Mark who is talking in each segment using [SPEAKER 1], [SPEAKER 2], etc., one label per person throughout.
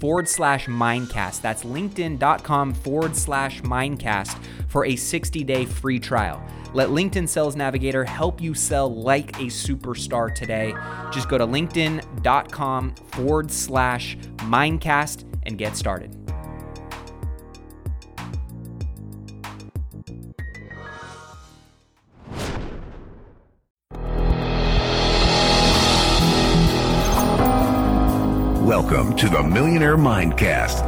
[SPEAKER 1] forward slash mindcast. That's linkedin.com forward slash mindcast for a 60 day free trial. Let LinkedIn Sales Navigator help you sell like a superstar today. Just go to linkedin.com forward slash mindcast and get started.
[SPEAKER 2] Welcome to the Millionaire Mindcast,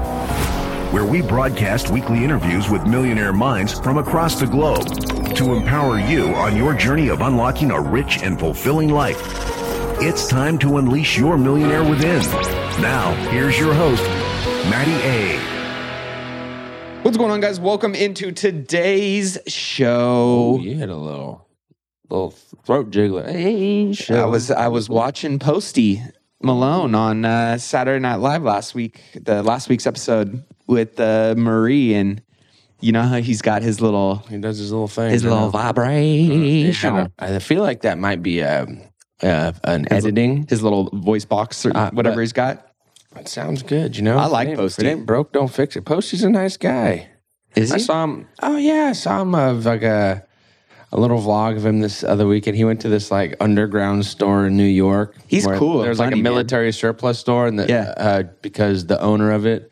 [SPEAKER 2] where we broadcast weekly interviews with millionaire minds from across the globe to empower you on your journey of unlocking a rich and fulfilling life. It's time to unleash your millionaire within. Now, here's your host, Matty A.
[SPEAKER 1] What's going on, guys? Welcome into today's show.
[SPEAKER 3] Oh, you had a little little throat jiggler. Hey,
[SPEAKER 1] I was I was watching Posty Malone on uh, Saturday Night Live last week, the last week's episode with uh, Marie, and you know how he's got his little
[SPEAKER 3] he does his little thing.
[SPEAKER 1] his
[SPEAKER 3] you
[SPEAKER 1] little
[SPEAKER 3] know?
[SPEAKER 1] vibration,
[SPEAKER 3] I feel like that might be a, uh, an editing.
[SPEAKER 1] his little voice box or
[SPEAKER 3] Uh,
[SPEAKER 1] whatever he's got.
[SPEAKER 3] It sounds good, you know.
[SPEAKER 1] I like
[SPEAKER 3] If it ain't-
[SPEAKER 1] Posty.
[SPEAKER 3] It ain't broke, don't fix it. Posty's a nice guy.
[SPEAKER 1] Is
[SPEAKER 3] I
[SPEAKER 1] he?
[SPEAKER 3] saw him. Oh yeah, I saw him of like a a little vlog of him this other weekend. He went to this like underground store in New York.
[SPEAKER 1] He's cool
[SPEAKER 3] There's like a
[SPEAKER 1] man.
[SPEAKER 3] military surplus store, and the,
[SPEAKER 1] Yeah.
[SPEAKER 3] uh, because the owner of it,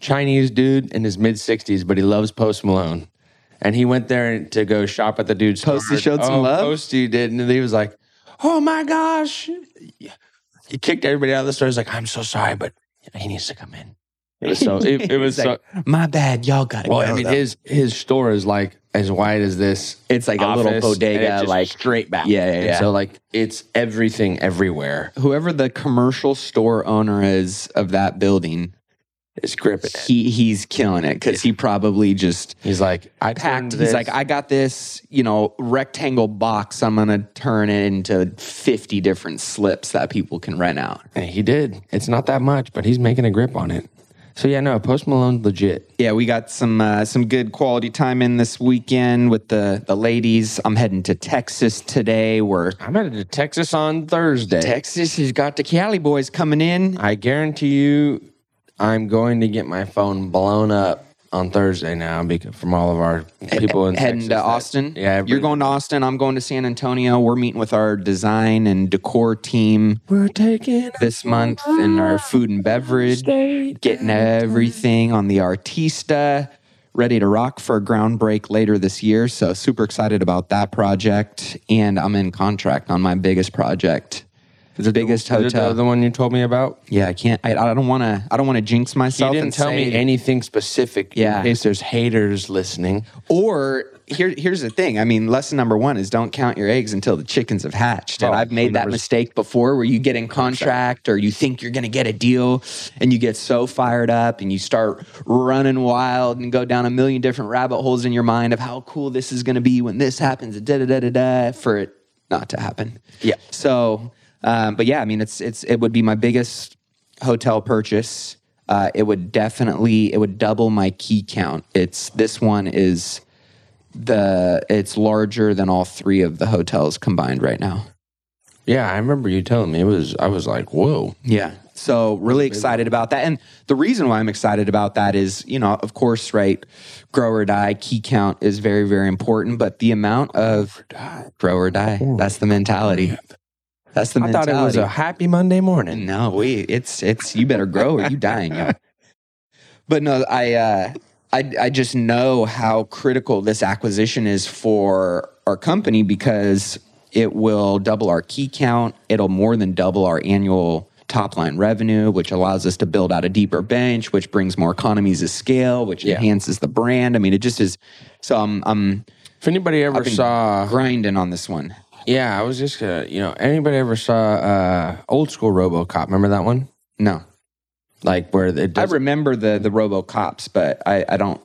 [SPEAKER 3] Chinese dude in his mid sixties, but he loves Post Malone. And he went there to go shop at the dude's
[SPEAKER 1] Posty showed some
[SPEAKER 3] oh,
[SPEAKER 1] love?
[SPEAKER 3] Posty did, and he was like, "Oh my gosh!" He kicked everybody out of the store. He's like, "I'm so sorry, but he needs to come in." It was so. It, it was so.
[SPEAKER 1] like, my bad, y'all got to
[SPEAKER 3] Well,
[SPEAKER 1] go.
[SPEAKER 3] I mean,
[SPEAKER 1] though."
[SPEAKER 3] his his store is like as wide as this.
[SPEAKER 1] It's like a little bodega,
[SPEAKER 3] and it's just
[SPEAKER 1] like-
[SPEAKER 3] straight back.
[SPEAKER 1] Yeah, yeah, yeah.
[SPEAKER 3] So like it's everything everywhere.
[SPEAKER 1] whoever the commercial store owner is of that building,
[SPEAKER 3] is gripping. it.
[SPEAKER 1] he he's killing it because he probably just
[SPEAKER 3] He's like, I
[SPEAKER 1] packed. He's like, I got this, you know, rectangle box. I'm gonna turn it into 50 different slips that people can rent out.
[SPEAKER 3] And he did. It's not that much, but he's making a grip on it. So yeah, no, Post Malone legit.
[SPEAKER 1] Yeah, we got some uh, some good quality time in this weekend with the the ladies. I'm heading to Texas today. Where
[SPEAKER 3] I'm headed to Texas on Thursday.
[SPEAKER 1] Texas has got the Cali boys coming in.
[SPEAKER 3] I guarantee you, I'm going to get my phone blown up on Thursday now because from all of our people in
[SPEAKER 1] heading
[SPEAKER 3] Texas
[SPEAKER 1] to
[SPEAKER 3] that-
[SPEAKER 1] Austin.
[SPEAKER 3] yeah,
[SPEAKER 1] you're going to Austin. I'm going to San Antonio. We're meeting with our design and decor team
[SPEAKER 3] We're taking
[SPEAKER 1] this month and our food and beverage, getting everything on the Artista, ready to rock for a ground break later this year. So super excited about that project, and I'm in contract on my biggest project. The biggest
[SPEAKER 3] it
[SPEAKER 1] hotel.
[SPEAKER 3] the, the one you told me about.
[SPEAKER 1] yeah, I can't. I, I don't want to. I don't want to jinx myself.
[SPEAKER 3] didn't
[SPEAKER 1] and
[SPEAKER 3] tell
[SPEAKER 1] say-
[SPEAKER 3] me anything specific.
[SPEAKER 1] Yeah.
[SPEAKER 3] in case there's haters listening.
[SPEAKER 1] Or here, here's the thing. I mean, lesson number one is don't count your eggs until the chickens have hatched. And
[SPEAKER 3] Oh,
[SPEAKER 1] I've made that mistake before where you get in contract or you think you're going to get a deal and you get so fired up and you start running wild and go down a million different rabbit holes in your mind of how cool this is going to be when this happens, da da da da da, for it not to happen.
[SPEAKER 3] Yeah.
[SPEAKER 1] So, um, but yeah, I mean, it's it's it would be my biggest hotel purchase. Uh, it would definitely it would double my key count. It's this one is the it's larger than all three of the hotels combined right now.
[SPEAKER 3] Yeah, I remember you telling me it was. I was like, whoa.
[SPEAKER 1] Yeah. So really excited about that. And the reason why I'm excited about that is, you know, of course, right, grow or die, key count is very, very important. But the amount of grow or die, that's the mentality. That's the
[SPEAKER 3] I thought it was a happy Monday morning.
[SPEAKER 1] No, we it's it's you better grow or you dying. yo. But no, I uh I I just know how critical this acquisition is for our company because it will double our key count. It'll more than double our annual top line revenue, which allows us to build out a deeper bench, which brings more economies of scale, which
[SPEAKER 3] Yeah.
[SPEAKER 1] enhances the brand. I mean, it just is. So I'm I'm
[SPEAKER 3] If anybody ever saw,
[SPEAKER 1] grinding on this one.
[SPEAKER 3] Yeah, I was just gonna, you know, anybody ever saw uh, old school RoboCop? Remember that one?
[SPEAKER 1] No,
[SPEAKER 3] Like where it
[SPEAKER 1] I
[SPEAKER 3] does.
[SPEAKER 1] remember the the Robo Cops, but I I don't.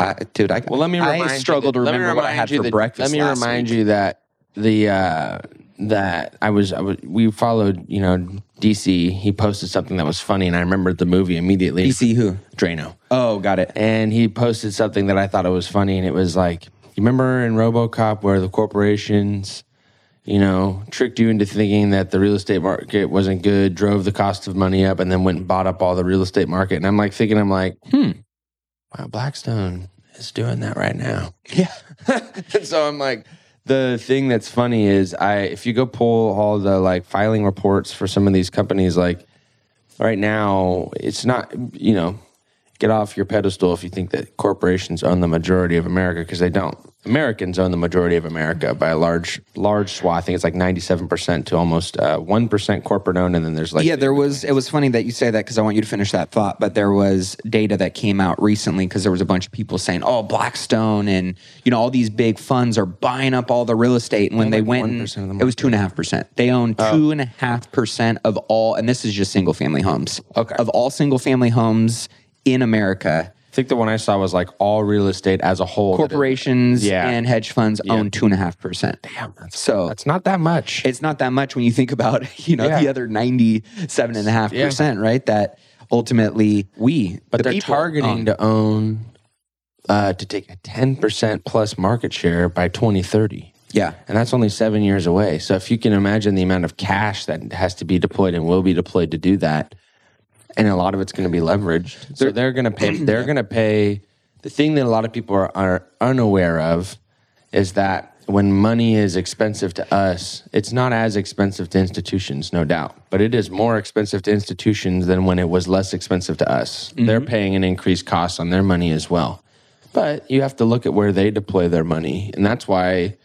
[SPEAKER 1] I, dude, I
[SPEAKER 3] well, let me remind
[SPEAKER 1] I
[SPEAKER 3] you
[SPEAKER 1] struggle
[SPEAKER 3] that-
[SPEAKER 1] to
[SPEAKER 3] let me
[SPEAKER 1] remember what I
[SPEAKER 3] remind
[SPEAKER 1] had
[SPEAKER 3] you
[SPEAKER 1] for
[SPEAKER 3] that-
[SPEAKER 1] breakfast.
[SPEAKER 3] Let me
[SPEAKER 1] last
[SPEAKER 3] remind
[SPEAKER 1] week.
[SPEAKER 3] you that the uh, that I was, I was we followed, you know, DC. He posted something that was funny, and I remembered the movie immediately.
[SPEAKER 1] DC who?
[SPEAKER 3] Drano.
[SPEAKER 1] Oh, got it.
[SPEAKER 3] and he posted something that I thought it was funny, and it was like, you remember in RoboCop where the corporations, you know, tricked you into thinking that the real estate market wasn't good, drove the cost of money up, and then went and bought up all the real estate market. And I'm like thinking, I'm like, hmm, wow, Blackstone is doing that right now.
[SPEAKER 1] Yeah.
[SPEAKER 3] And so I'm like, the thing that's funny is I if you go pull all the like filing reports for some of these companies, like right now, it's not you know, get off your pedestal if you think that corporations own the majority of America because they don't. Americans own the majority of America by a large large swath. I think it's like 97% to almost uh, 1% corporate owned and then there's like
[SPEAKER 1] yeah, there was. It was funny that you say that because I want you to finish that thought. But there was data that came out recently because there was a bunch of people saying, "Oh, Blackstone and you know all these big funds are buying up all the real estate." And when they went, and- it was two and a half percent. They own two and a half percent of all, and this is just single family homes.
[SPEAKER 3] Okay.
[SPEAKER 1] of all single family homes in America.
[SPEAKER 3] I think the one I saw was like all real estate as a whole.
[SPEAKER 1] Corporations
[SPEAKER 3] Yeah.
[SPEAKER 1] and hedge funds own two and a half percent.
[SPEAKER 3] Damn, that's,
[SPEAKER 1] So
[SPEAKER 3] that's not that much.
[SPEAKER 1] it's not that much when you think about you know
[SPEAKER 3] Yeah.
[SPEAKER 1] the other 97 and a half percent right that ultimately we
[SPEAKER 3] but
[SPEAKER 1] the
[SPEAKER 3] they're targeting
[SPEAKER 1] own.
[SPEAKER 3] to own uh, to take a 10% plus market share by 2030
[SPEAKER 1] yeah
[SPEAKER 3] and that's only seven years away so if you can imagine the amount of cash that has to be deployed and will be deployed to do that and a lot of it's going to be leveraged so they're going to pay they're going to pay the thing that a lot of people are, are unaware of is that when money is expensive to us, it's not as expensive to institutions, no doubt, but it is more expensive to institutions than when it was less expensive to us. Mm-hmm. They're paying an increased cost on their money as well. But you have to look at where they deploy their money. And that's why,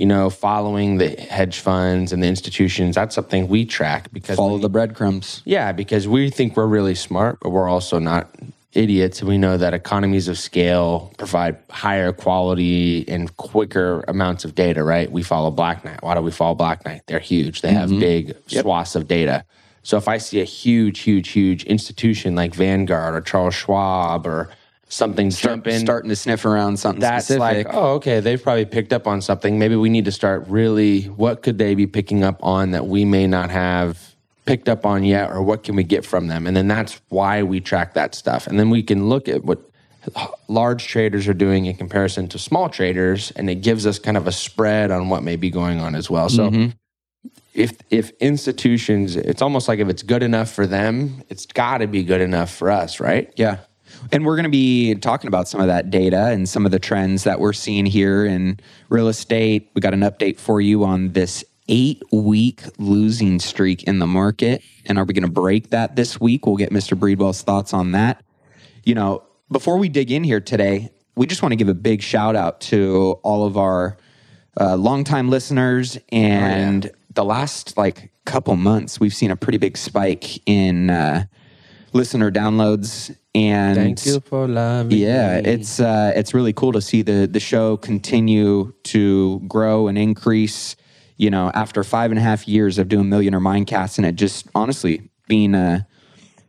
[SPEAKER 3] you know, following the hedge funds and the institutions, that's something we track because
[SPEAKER 1] follow the breadcrumbs
[SPEAKER 3] yeah, because we think we're really smart, but we're also not idiots. And we know that economies of scale provide higher quality and quicker amounts of data, right? We follow Black Knight. Why do we follow Black Knight? They're huge, they have mm-hmm. big swaths of data. So if I see a huge, huge, huge institution like Vanguard or Charles Schwab or something jump in,
[SPEAKER 1] starting to sniff around something
[SPEAKER 3] that's
[SPEAKER 1] specific
[SPEAKER 3] like, oh, okay, they've probably picked up on something. Maybe we need to start really, what could they be picking up on that we may not have picked up on yet, or what can we get from them? And then that's why we track that stuff. And then we can look at what large traders are doing in comparison to small traders, and it gives us kind of a spread on what may be going on as well. So, mm-hmm. if if institutions, it's almost like if it's good enough for them, it's got to be good enough for us, right?
[SPEAKER 1] yeah and we're going to be talking about some of that data and some of the trends that we're seeing here in real estate. We got an update for you on this eight week losing streak in the market. And are we going to break that this week? We'll get mr breedwell's thoughts on that. You know, before we dig in here today, we just want to give a big shout out to all of our uh, longtime listeners. And the last like couple months, we've seen a pretty big spike in uh, listener downloads. And
[SPEAKER 3] Thank you for loving
[SPEAKER 1] yeah,
[SPEAKER 3] me.
[SPEAKER 1] it's uh, it's really cool to see the the show continue to grow and increase. You know, after five and a half years of doing Millionaire Mindcast, and it just honestly being a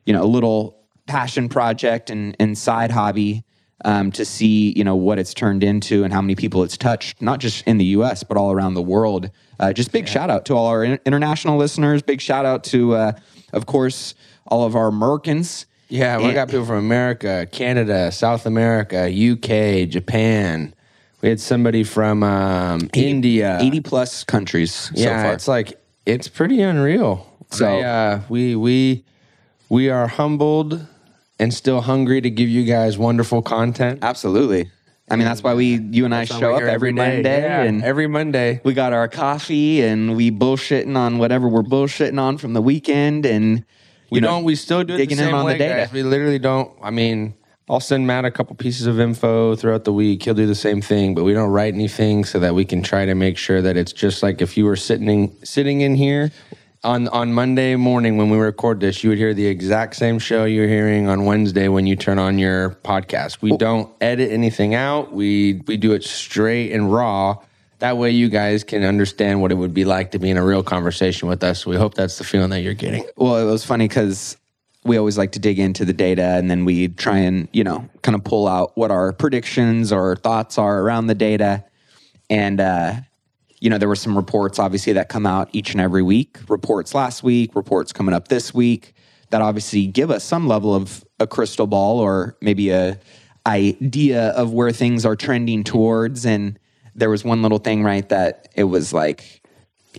[SPEAKER 1] you know a little passion project and, and side hobby um, to see you know what it's turned into and how many people it's touched, not just in the U.S. but all around the world. Uh, just big shout out to all our in- international listeners. Big shout out to, uh, of course, all of our Americans.
[SPEAKER 3] Yeah, we
[SPEAKER 1] And-
[SPEAKER 3] got people from America, Canada, South America, UK, Japan. We had somebody from um, India.
[SPEAKER 1] 80 plus countries so
[SPEAKER 3] yeah,
[SPEAKER 1] far.
[SPEAKER 3] it's like it's pretty unreal.
[SPEAKER 1] So-
[SPEAKER 3] I, uh, we we We are humbled and still hungry to give you guys wonderful content.
[SPEAKER 1] Absolutely. I mean, that's why we, you and I
[SPEAKER 3] So
[SPEAKER 1] show up
[SPEAKER 3] here
[SPEAKER 1] every Monday,
[SPEAKER 3] Yeah,
[SPEAKER 1] and
[SPEAKER 3] every Monday.
[SPEAKER 1] we got our coffee, and we bullshitting on whatever we're bullshitting on from the weekend, and
[SPEAKER 3] We
[SPEAKER 1] you know,
[SPEAKER 3] don't. We still do it the
[SPEAKER 1] digging in
[SPEAKER 3] same
[SPEAKER 1] on the
[SPEAKER 3] way,
[SPEAKER 1] data.
[SPEAKER 3] guys. We literally don't. I mean, I'll send Matt a couple pieces of info throughout the week. He'll do the same thing, but we don't write anything so that we can try to make sure that it's just like if you were sitting in, sitting in here on on Monday morning when we record this, you would hear the exact same show you're hearing on Wednesday when you turn on your podcast. We don't edit anything out. We we do it straight and raw. That way, you guys can understand what it would be like to be in a real conversation with us. We hope that's the feeling that you're getting.
[SPEAKER 1] Well, it was funny because we always like to dig into the data and then we try and, you know, kind of pull out what our predictions or thoughts are around the data. And, uh, you know, there were some reports obviously that come out each and every week. Reports last week, reports coming up this week that obviously give us some level of a crystal ball or maybe a idea of where things are trending towards. And there was one little thing, right, that it was like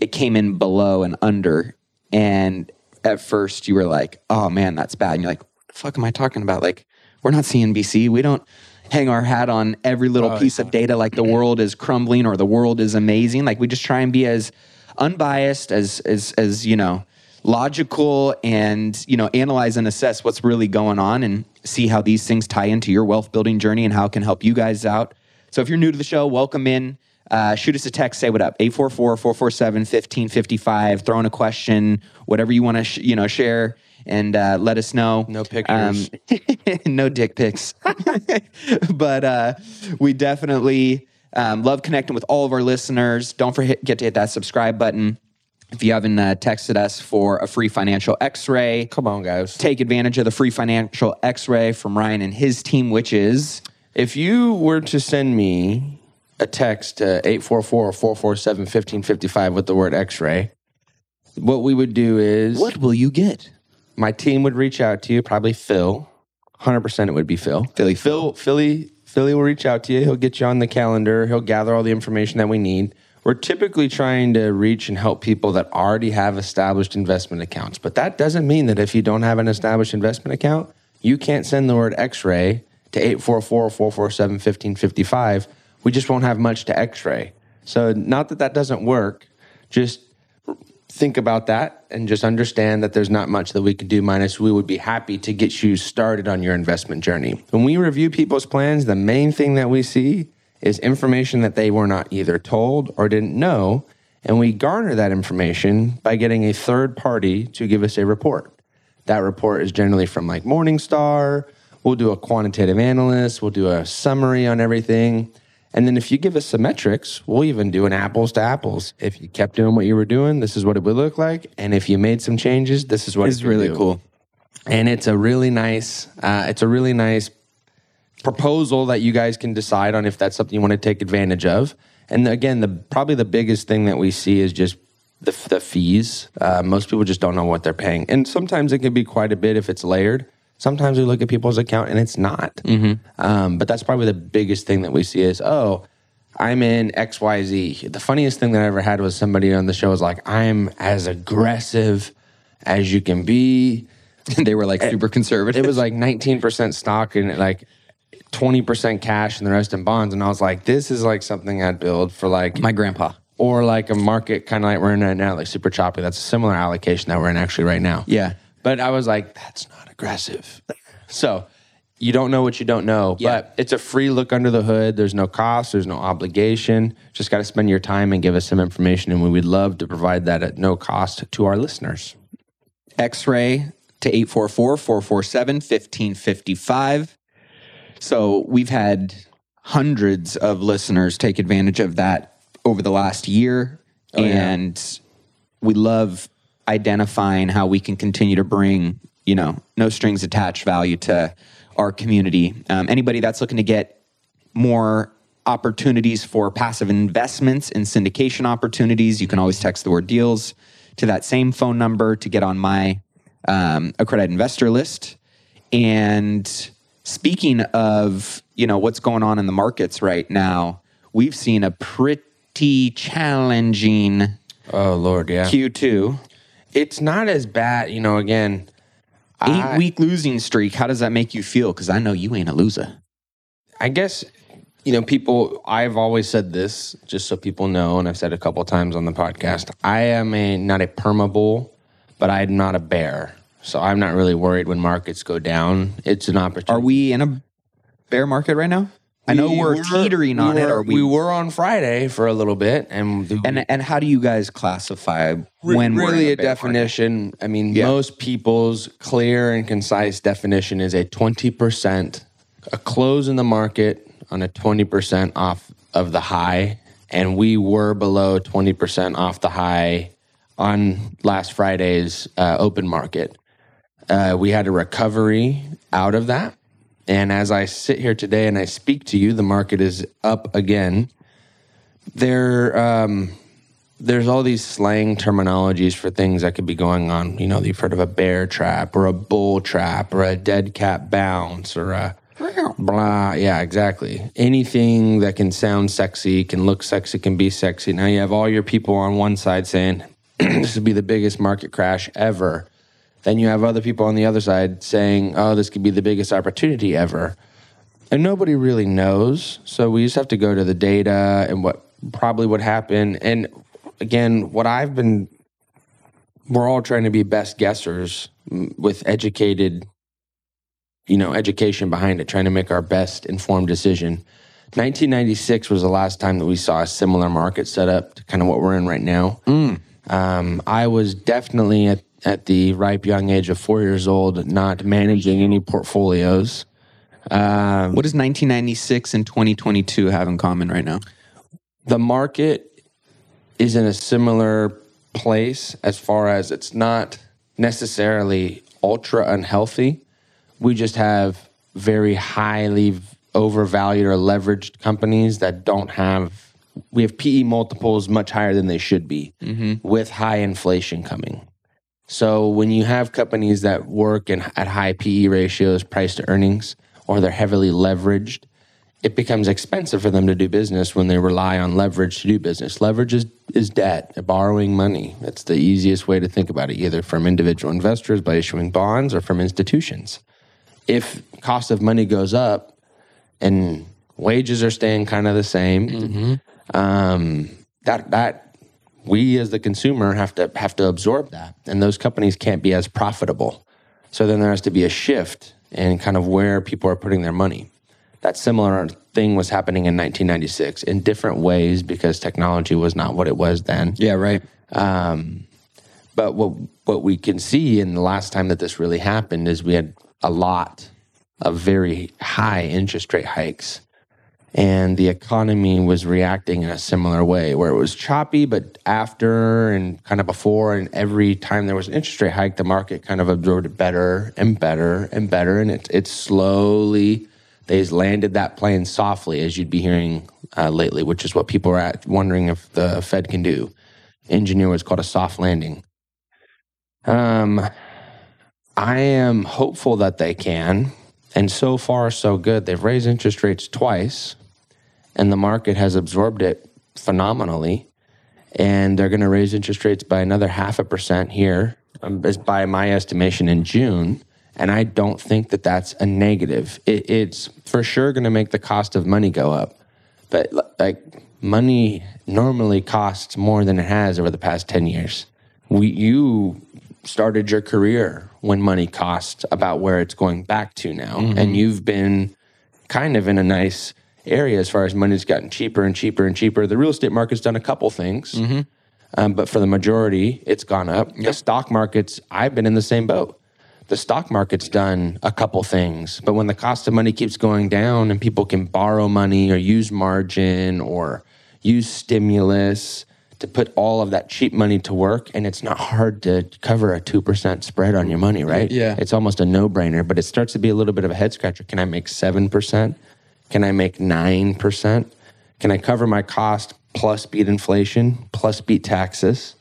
[SPEAKER 1] it came in below and under. And at first you were like, oh man, that's bad. And you're like, what the fuck am I talking about? Like, we're not CNBC. We don't hang our hat on every little oh, piece of data like the world is crumbling or the world is amazing. Like we just try and be as unbiased as as as, you know, logical and, you know, analyze and assess what's really going on and see how these things tie into your wealth building journey and how it can help you guys out. So if you're new to the show, welcome in. Uh, shoot us a text, say what up, 844-447-1555, throw in a question, whatever you want to, sh- you know, share and uh, let us know.
[SPEAKER 3] No pictures.
[SPEAKER 1] Um, no dick pics. but uh, we definitely um, love connecting with all of our listeners. Don't forget to hit that subscribe button. If you haven't uh, texted us for a free financial x-ray,
[SPEAKER 3] Come on, guys.
[SPEAKER 1] take advantage of the free financial x-ray from Ryan and his team, which is
[SPEAKER 3] If you were to send me a text uh, to 844-447-1555 with the word x-ray, what we would do is
[SPEAKER 1] what will you get?
[SPEAKER 3] my team would reach out to you, probably Phil. 100% it would be Phil.
[SPEAKER 1] Philly
[SPEAKER 3] Phil, Philly, Philly will reach out to you. He'll get you on the calendar. He'll gather all the information that we need. We're typically trying to reach and help people that already have established investment accounts. But that doesn't mean that if you don't have an established investment account, you can't send the word x-ray to 844-447-1555. We just won't have much to x-ray. So not that that doesn't work, just think about that and just understand that there's not much that we can do minus. We would be happy to get you started on your investment journey. When we review people's plans the main thing that we see is information that they were not either told or didn't know. And we garner that information by getting a third party to give us a report. That report is generally from like morningstar we'll do a quantitative analyst we'll do a summary on everything and then if you give us some metrics, we'll even do an apples to apples. If you kept doing what you were doing, this is what it would look like. And if you made some changes, this is what
[SPEAKER 1] It's
[SPEAKER 3] it
[SPEAKER 1] really
[SPEAKER 3] do.
[SPEAKER 1] cool.
[SPEAKER 3] And it's a really nice, uh, it's a really nice proposal that you guys can decide on if that's something you want to take advantage of. And again, the probably the biggest thing that we see is just the, the fees. Uh, most people just don't know what they're paying, and sometimes it can be quite a bit if it's layered. Sometimes we look at people's account and it's not. Um, but that's probably the biggest thing that we see is oh. I'm in XYZ. The funniest thing that I ever had was somebody on the show was like, I'm as aggressive as you can be.
[SPEAKER 1] And they were like super conservative.
[SPEAKER 3] It was like 19% stock and like 20% cash and the rest in bonds. And I was like, this is like something I'd build for like
[SPEAKER 1] my grandpa.
[SPEAKER 3] or like a market kind of like we're in right now, like super choppy. That's a similar allocation that we're in actually right now.
[SPEAKER 1] Yeah.
[SPEAKER 3] But I was like, that's not aggressive. So you don't know what you don't know.
[SPEAKER 1] Yeah.
[SPEAKER 3] But it's a free look under the hood. There's no cost, there's no obligation. Just got to spend your time and give us some information. And we would love to provide that at no cost to our listeners.
[SPEAKER 1] X-ray to 844-447-1555. So we've had hundreds of listeners take advantage of that over the last year. Oh, and we love identifying how we can continue to bring, you know, no strings attached value to our community. Um, anybody that's looking to get more opportunities for passive investments and syndication opportunities, you can always text the word deals to that same phone number to get on my um, accredited investor list. And speaking of, you know, what's going on in the markets right now, we've seen a pretty challenging
[SPEAKER 3] Oh, Lord, yeah.
[SPEAKER 1] Q2.
[SPEAKER 3] It's not as bad. You know, again,
[SPEAKER 1] Eight
[SPEAKER 3] I-
[SPEAKER 1] week losing streak. How does that make you feel? Because I know you ain't a loser.
[SPEAKER 3] I guess you know people. I've always said this, just so people know, and I've said it a couple times on the podcast. I am a not a perma bull, but I'm not a bear. So I'm not really worried when markets go down. It's an opportunity.
[SPEAKER 1] Are we in a bear market right now? I know
[SPEAKER 3] We
[SPEAKER 1] we're
[SPEAKER 3] were-
[SPEAKER 1] teetering on
[SPEAKER 3] we
[SPEAKER 1] it.
[SPEAKER 3] were-
[SPEAKER 1] Are we?
[SPEAKER 3] we were on Friday for a little bit, and the,
[SPEAKER 1] and and how do you guys classify when we're in
[SPEAKER 3] really a,
[SPEAKER 1] bear market?
[SPEAKER 3] definition. I mean, most people's clear and concise definition is a twenty percent, a close in the market on a twenty percent off of the high, and we were below twenty percent off the high on last Friday's uh, open market. Uh, we had a recovery out of that. And as I sit here today and I speak to you, the market is up again. There, um, there's all these slang terminologies for things that could be going on. You know, you've heard of a bear trap or a bull trap or a dead cat bounce or a blah. Yeah, exactly. Anything that can sound sexy, can look sexy, can be sexy. Now you have all your people on one side saying, this would be the biggest market crash ever. Then you have other people on the other side saying, oh, this could be the biggest opportunity ever. And nobody really knows. So we just have to go to the data and what probably would happen. And again, what I've been, we're all trying to be best guessers mm, with educated, you know, education behind it, trying to make our best informed decision. 1996 was the last time that we saw a similar market setup to kind of what we're in right now. Um, I was definitely at, at the ripe young age of four years old, not managing any portfolios. Um,
[SPEAKER 1] What does 1996 and 2022 have in common right now?
[SPEAKER 3] the market is in a similar place as far as it's not necessarily ultra unhealthy. We just have very highly overvalued or leveraged companies that don't have, we have PE multiples much higher than they should be with high inflation coming. So when you have companies that work in, at high PE ratios, price to earnings, or they're heavily leveraged, it becomes expensive for them to do business when they rely on leverage to do business. Leverage is, is debt, borrowing money. That's the easiest way to think about it, either from individual investors by issuing bonds or from institutions. If cost of money goes up and wages are staying kind of the same, um, that that we as the consumer have to have to absorb that, and those companies can't be as profitable. So then there has to be a shift in kind of where people are putting their money. That similar thing was happening in 1996 in different ways because technology was not what it was then.
[SPEAKER 1] Yeah, right.
[SPEAKER 3] Um, but what what we can see in the last time that this really happened is we had a lot of very high interest rate hikes. And the economy was reacting in a similar way where it was choppy, but after and kind of before, and every time there was an interest rate hike, the market kind of absorbed it better and better and better. And it, it slowly, they landed that plane softly, as you'd be hearing uh, lately, which is what people are at, wondering if the Fed can do. Engineer what's called a soft landing. Um, I am hopeful that they can. And so far, so good. They've raised interest rates twice, and the market has absorbed it phenomenally. And they're going to raise interest rates by another half a percent here, um, by my estimation, in June. And I don't think that that's a negative. It, it's for sure going to make the cost of money go up. But like money normally costs more than it has over the past 10 years. We, you started your career when money cost about where it's going back to now. And you've been kind of in a nice area as far as money's gotten cheaper and cheaper and cheaper. The real estate market's done a couple things, um, but for the majority, it's gone up. The stock markets, I've been in the same boat. The stock market's done a couple things, but when the cost of money keeps going down and people can borrow money or use margin or use stimulus to put all of that cheap money to work, and it's not hard to cover a 2% spread on your money, right?
[SPEAKER 1] Yeah.
[SPEAKER 3] It's almost a no brainer, but it starts to be a little bit of a head scratcher. Can I make 7%? Can I make 9%? Can I cover my cost plus beat inflation, plus beat taxes?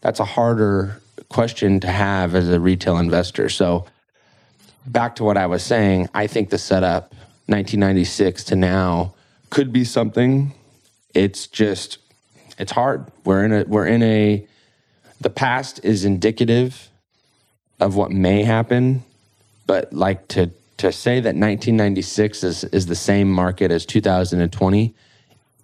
[SPEAKER 3] That's a harder question to have as a retail investor. So, back to what I was saying, I think the setup 1996 to now could be something. It's just it's hard. We're in a we're in a the past is indicative of what may happen but like to to say that 1996 is is the same market as 2020,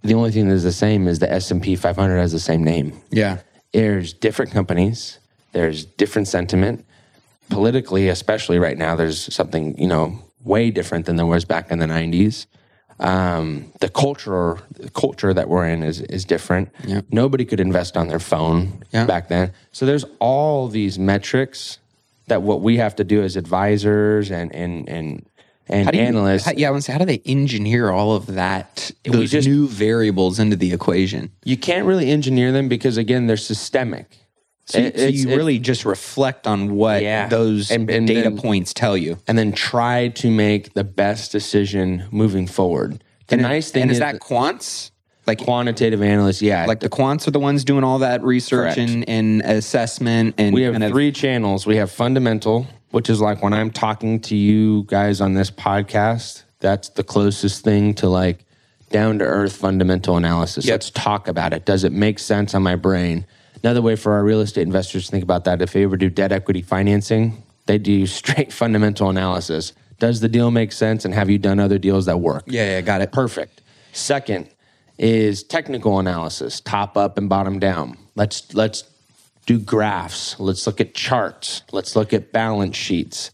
[SPEAKER 3] the only thing that is the same is the S&P 500 has the same name.
[SPEAKER 1] Yeah.
[SPEAKER 3] There's different companies, there's different sentiment. Politically, especially right now, there's something, you know, way different than there was back in the 90s. Um, the culture the culture that we're in is is different.
[SPEAKER 1] Yeah.
[SPEAKER 3] Nobody could invest on their phone
[SPEAKER 1] Yeah.
[SPEAKER 3] back then. So there's all these metrics that what we have to do as advisors and and and and
[SPEAKER 1] you,
[SPEAKER 3] analysts.
[SPEAKER 1] how- yeah, I want to say, how do they engineer all of that, those
[SPEAKER 3] just-
[SPEAKER 1] new variables into the equation?
[SPEAKER 3] you can't really engineer them because again, they're systemic.
[SPEAKER 1] So, you-
[SPEAKER 3] It-
[SPEAKER 1] so you
[SPEAKER 3] it-
[SPEAKER 1] really just reflect on what
[SPEAKER 3] Yeah.
[SPEAKER 1] those
[SPEAKER 3] And- and
[SPEAKER 1] data
[SPEAKER 3] then-
[SPEAKER 1] points tell you.
[SPEAKER 3] and then try to make the best decision moving forward. The
[SPEAKER 1] And,
[SPEAKER 3] nice thing
[SPEAKER 1] and is
[SPEAKER 3] is
[SPEAKER 1] that quants? Like,
[SPEAKER 3] quantitative analysts. Yeah,
[SPEAKER 1] like the quants are the ones doing all that research
[SPEAKER 3] Correct.
[SPEAKER 1] and, and assessment and
[SPEAKER 3] we have
[SPEAKER 1] kind of-
[SPEAKER 3] three channels. We have fundamental, which is like when I'm talking to you guys on this podcast. That's the closest thing to like down to earth fundamental analysis.
[SPEAKER 1] Yep.
[SPEAKER 3] Let's talk about it. Does it make sense on my brain? Another way for our real estate investors to think about that: if they ever do debt equity financing, they do straight fundamental analysis. Does the deal make sense? And have you done other deals that work?
[SPEAKER 1] Yeah, yeah, got it.
[SPEAKER 3] Perfect. Second is technical analysis, top up and bottom down. Let's let's do graphs. Let's look at charts. Let's look at balance sheets.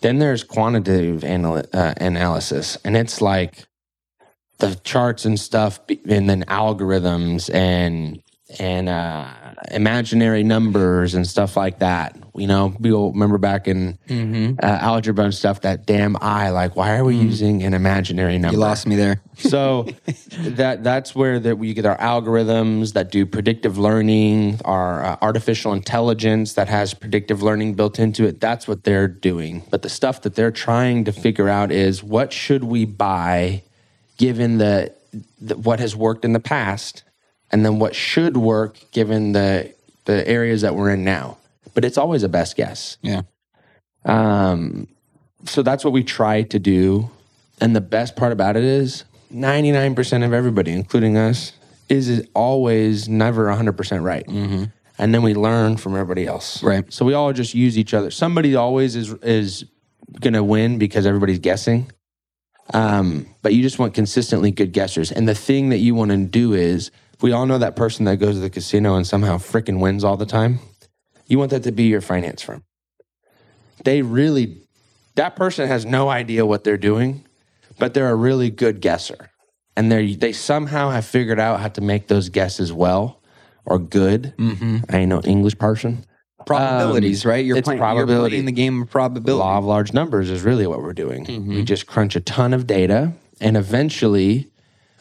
[SPEAKER 3] Then there's quantitative anal- uh, analysis, and it's like the charts and stuff, and then algorithms and and uh, imaginary numbers and stuff like that. You know, people remember back in uh, algebra and stuff that damn I like. Why are we using an imaginary number?
[SPEAKER 1] You lost me there.
[SPEAKER 3] so that that's where that we get our algorithms that do predictive learning, our uh, artificial intelligence that has predictive learning built into it. That's what they're doing. But the stuff that they're trying to figure out is what should we buy, given the, the what has worked in the past, and then what should work given the the areas that we're in now. But it's always a best guess.
[SPEAKER 1] Yeah.
[SPEAKER 3] Um, so that's what we try to do. And the best part about it is 99% of everybody, including us, is always never 100% right. And then we learn from everybody else.
[SPEAKER 1] Right.
[SPEAKER 3] So we all just use each other. Somebody always is is going to win because everybody's guessing. Um, but you just want consistently good guessers. And the thing that you want to do is, we all know that person that goes to the casino and somehow freaking wins all the time. You want that to be your finance firm. They really, that person has no idea what they're doing, but they're a really good guesser. And they they somehow have figured out how to make those guesses well or good. Mm-hmm. I ain't no English person.
[SPEAKER 1] Probabilities,
[SPEAKER 3] Um,
[SPEAKER 1] right? You're
[SPEAKER 3] it's
[SPEAKER 1] playing, you're
[SPEAKER 3] probability.
[SPEAKER 1] playing the game of probability.
[SPEAKER 3] Law of large numbers is really what we're doing. We just crunch a ton of data, and eventually,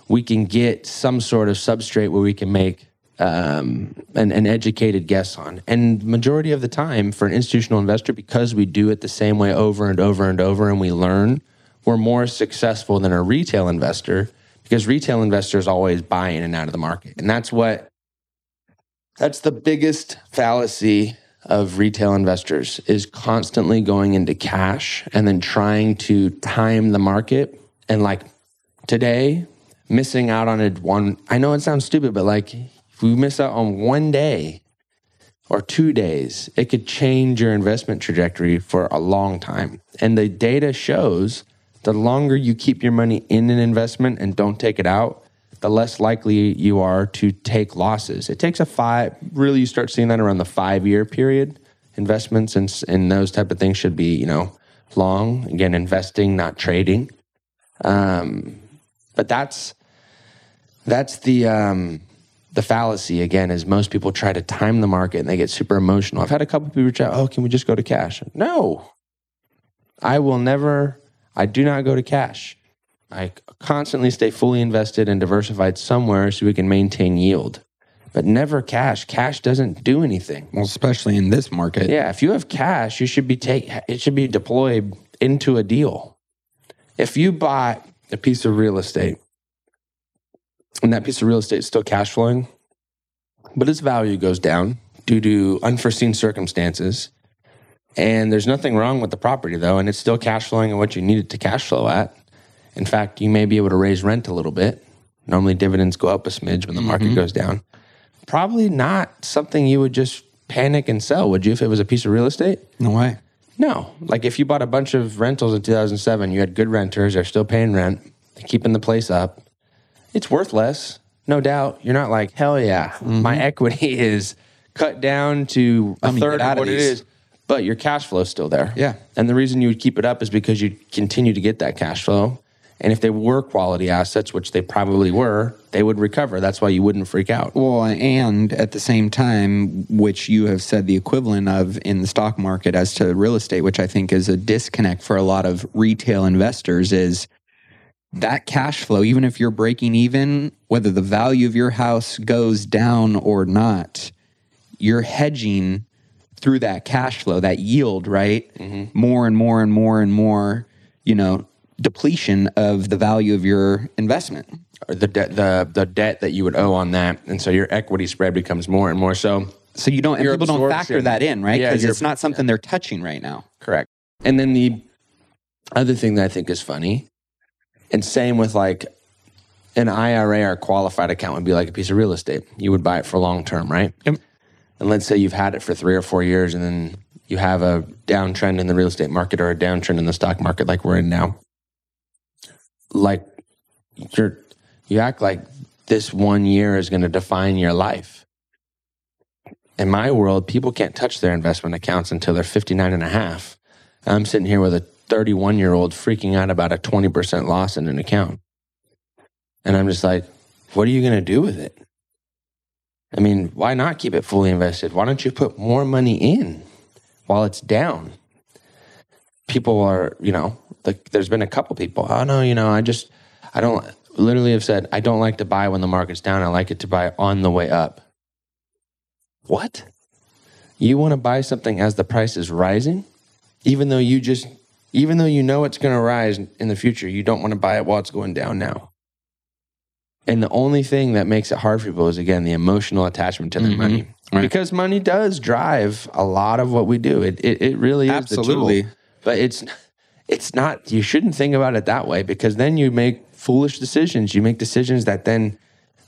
[SPEAKER 3] we can get some sort of substrate where we can make um, an, educated guess on. And majority of the time, for an institutional investor, because we do it the same way over and over and over, and we learn, we're more successful than a retail investor because retail investors always buy in and out of the market, and that's what that's the biggest fallacy of retail investors is constantly going into cash and then trying to time the market and like today missing out on it one I know it sounds stupid but like we miss out on one day or 2 days it could change your investment trajectory for a long time and the data shows the longer you keep your money in an investment and don't take it out the less likely you are to take losses. It takes a five, really, you start seeing that around the five year period. Investments and, and those type of things should be, you know, long. Again, investing, not trading. Um, but that's, that's the, um, the fallacy again is most people try to time the market and they get super emotional. I've had a couple people reach out, oh, can we just go to cash? No, I will never, I do not go to cash. I constantly stay fully invested and diversified somewhere so we can maintain yield, but never cash. Cash doesn't do anything.
[SPEAKER 1] well, especially in this market.
[SPEAKER 3] Yeah, if you have cash, you should be take it should be deployed into a deal. If you bought a piece of real estate and that piece of real estate is still cash flowing, but its value goes down due to unforeseen circumstances, and there's nothing wrong with the property though, and it's still cash flowing at what you need it to cash flow at. In fact, you may be able to raise rent a little bit. Normally, dividends go up a smidge when the market mm-hmm. goes down. Probably not something you would just panic and sell, would you, if it was a piece of real estate?
[SPEAKER 1] No way.
[SPEAKER 3] No. Like if you bought a bunch of rentals in 2007, you had good renters, they're still paying rent, they're keeping the place up. It's worth less, no doubt. You're not like, hell yeah, my equity is cut down to a
[SPEAKER 1] Mm-hmm.
[SPEAKER 3] third of
[SPEAKER 1] of
[SPEAKER 3] what it
[SPEAKER 1] these.
[SPEAKER 3] is, but your cash flow's still there.
[SPEAKER 1] Yeah.
[SPEAKER 3] And the reason you would keep it up is because you continue to get that cash flow. And if they were quality assets, which they probably were, they would recover. That's why you wouldn't freak out.
[SPEAKER 1] Well, and at the same time, which you have said the equivalent of in the stock market as to real estate, which I think is a disconnect for a lot of retail investors, is that cash flow, even if you're breaking even, whether the value of your house goes down or not, you're hedging through that cash flow, that yield, right? Mm-hmm. More and more and more and more, you know, depletion of the value of your investment.
[SPEAKER 3] Or the debt, the the debt that you would owe on that, and so your equity spread becomes more and more. So
[SPEAKER 1] So you don't, and people don't factor that in, right? Because
[SPEAKER 3] your-
[SPEAKER 1] it's not something they're touching right now.
[SPEAKER 3] Correct. And then the other thing that I think is funny, and same with like an IRA or qualified account would be like a piece of real estate. You would buy it for long term, right?
[SPEAKER 1] Yep.
[SPEAKER 3] And let's say you've had it for three or four years, and then you have a downtrend in the real estate market or a downtrend in the stock market, like we're in now. Like you're, you act like this one year is going to define your life. In my world, people can't touch their investment accounts until they're 59 and a half. I'm sitting here with a 31 year old freaking out about a 20% loss in an account. And I'm just like, what are you going to do with it? I mean, why not keep it fully invested? Why don't you put more money in while it's down? People are, you know, like there's been a couple people, oh no, you know, I just, I don't, literally have said, I don't like to buy when the market's down. I like it to buy on the way up. What? You want to buy something as the price is rising? Even though you just, even though you know it's going to rise in the future, you don't want to buy it while it's going down now. And the only thing that makes it hard for people is again the emotional attachment to their mm-hmm. money,
[SPEAKER 1] Right.
[SPEAKER 3] because money does drive a lot of what we do. It it, it really is
[SPEAKER 1] Absolutely.
[SPEAKER 3] But it's it's not. You shouldn't think about it that way because then you make foolish decisions. You make decisions that then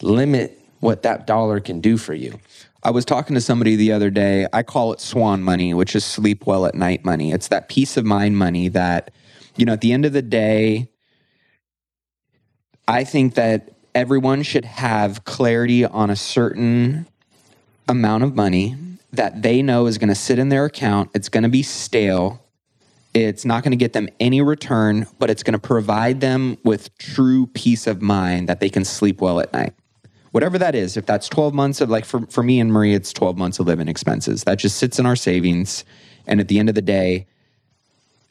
[SPEAKER 3] limit what that dollar can do for you.
[SPEAKER 1] I was talking to somebody the other day. I call it swan money, which is sleep well at night money. It's that peace of mind money that, you know, at the end of the day, I think that everyone should have clarity on a certain amount of money that they know is going to sit in their account. It's going to be stale. It's not going to get them any return, but it's going to provide them with true peace of mind that they can sleep well at night. Whatever that is, if that's 12 months of like for, for me and Marie, it's 12 months of living expenses. That just sits in our savings. And at the end of the day,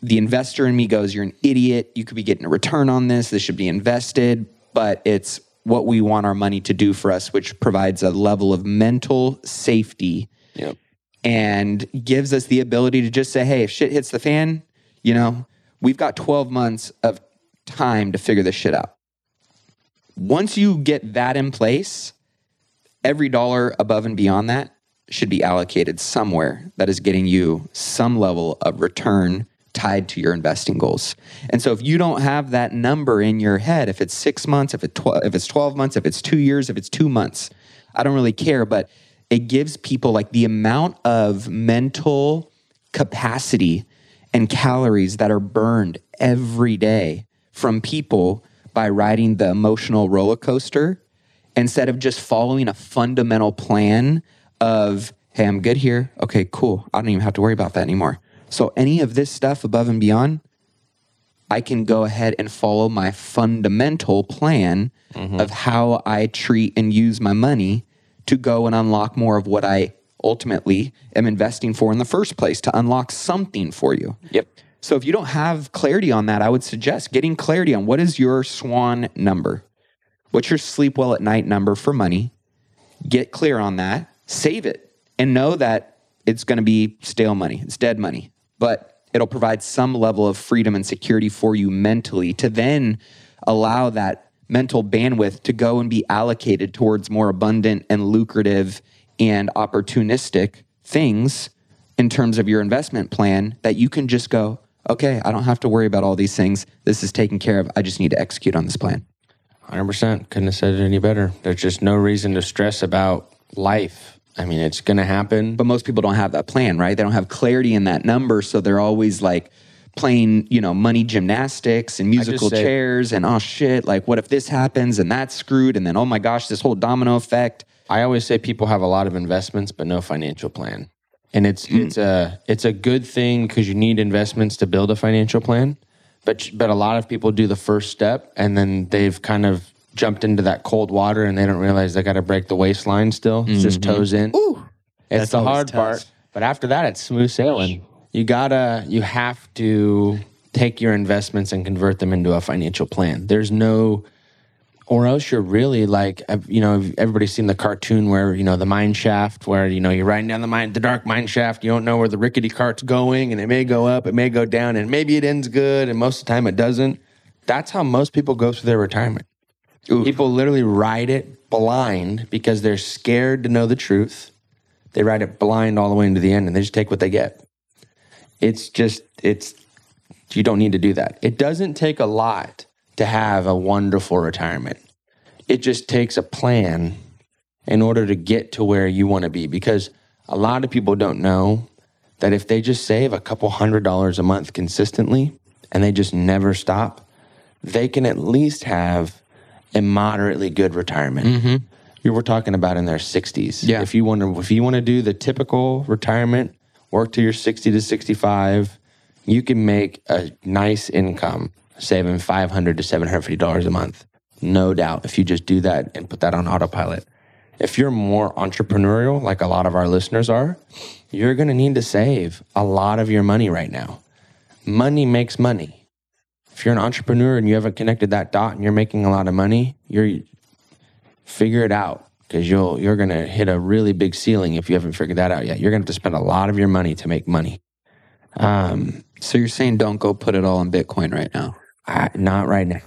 [SPEAKER 1] the investor in me goes, You're an idiot. You could be getting a return on this. This should be invested. But it's what we want our money to do for us, which provides a level of mental safety
[SPEAKER 3] Yep.
[SPEAKER 1] and gives us the ability to just say, hey, if shit hits the fan, you know, we've got 12 months of time to figure this shit out. Once you get that in place, every dollar above and beyond that should be allocated somewhere that is getting you some level of return tied to your investing goals. And so if you don't have that number in your head, if it's 6 months, if it's 12 if it's 12 months, if it's 2 years, if it's 2 months, I don't really care, but it gives people like the amount of mental capacity and calories that are burned every day from people by riding the emotional roller coaster instead of just following a fundamental plan of, hey, I'm good here. Okay, cool. I don't even have to worry about that anymore. So, any of this stuff above and beyond, I can go ahead and follow my fundamental plan mm-hmm. of how I treat and use my money to go and unlock more of what I ultimately am investing for in the first place to unlock something for you.
[SPEAKER 3] Yep.
[SPEAKER 1] So if you don't have clarity on that, I would suggest getting clarity on what is your swan number? What's your sleep well at night number for money? Get clear on that, save it, and know that it's going to be stale money. It's dead money, but it'll provide some level of freedom and security for you mentally to then allow that mental bandwidth to go and be allocated towards more abundant and lucrative and opportunistic things in terms of your investment plan that you can just go, okay, I don't have to worry about all these things. This is taken care of. I just need to execute on this plan.
[SPEAKER 3] Hundred percent. Couldn't have said it any better. There's just no reason to stress about life I mean, it's going to happen.
[SPEAKER 1] But most people don't have that plan, right? They don't have clarity in that number. So they're always like playing, you know, money gymnastics and musical
[SPEAKER 3] say-
[SPEAKER 1] chairs and oh shit, like what if this happens and that's screwed? And then, oh my gosh, this whole domino effect.
[SPEAKER 3] I always say people have a lot of investments but no financial plan. And it's hmm. it's a it's a good thing because you need investments to build a financial plan. But but a lot of people do the first step and then they've kind of jumped into that cold water and they don't realize they got to break the waistline still. It's just mm-hmm. toes in. Ooh, it's
[SPEAKER 4] That's
[SPEAKER 3] the hard
[SPEAKER 4] tough.
[SPEAKER 3] part. But after that, it's smooth sailing. You gotta you have to take your investments and convert them into a financial plan. There's no or else you're really like you know everybody's seen the cartoon where you know the mine shaft where you know you're riding down the mine the dark mine shaft you don't know where the rickety cart's going and it may go up it may go down and maybe it ends good and most of the time it doesn't. That's how most people go through their retirement. People literally ride it blind because they're scared to know the truth. They ride it blind all the way into the end and they just take what they get. It's just it's you don't need to do that. It doesn't take a lot to have a wonderful retirement. It just takes a plan in order to get to where you want to be because a lot of people don't know that if they just save a couple hundred dollars a month consistently and they just never stop, they can at least have a moderately good retirement. Mm-hmm. You were talking about in their 60s.
[SPEAKER 1] Yeah.
[SPEAKER 3] If you want to if you want to do the typical retirement, work till you're 60 to 65, you can make a nice income saving 500 to 750 dollars a month. No doubt if you just do that and put that on autopilot. If you're more entrepreneurial like a lot of our listeners are, you're going to need to save a lot of your money right now. Money makes money. If you're an entrepreneur and you haven't connected that dot and you're making a lot of money, you're figure it out because you'll you're going to hit a really big ceiling if you haven't figured that out yet. You're going to have to spend a lot of your money to make money. Um,
[SPEAKER 1] So you're saying don't go put it all in Bitcoin right now.
[SPEAKER 3] I, not right now.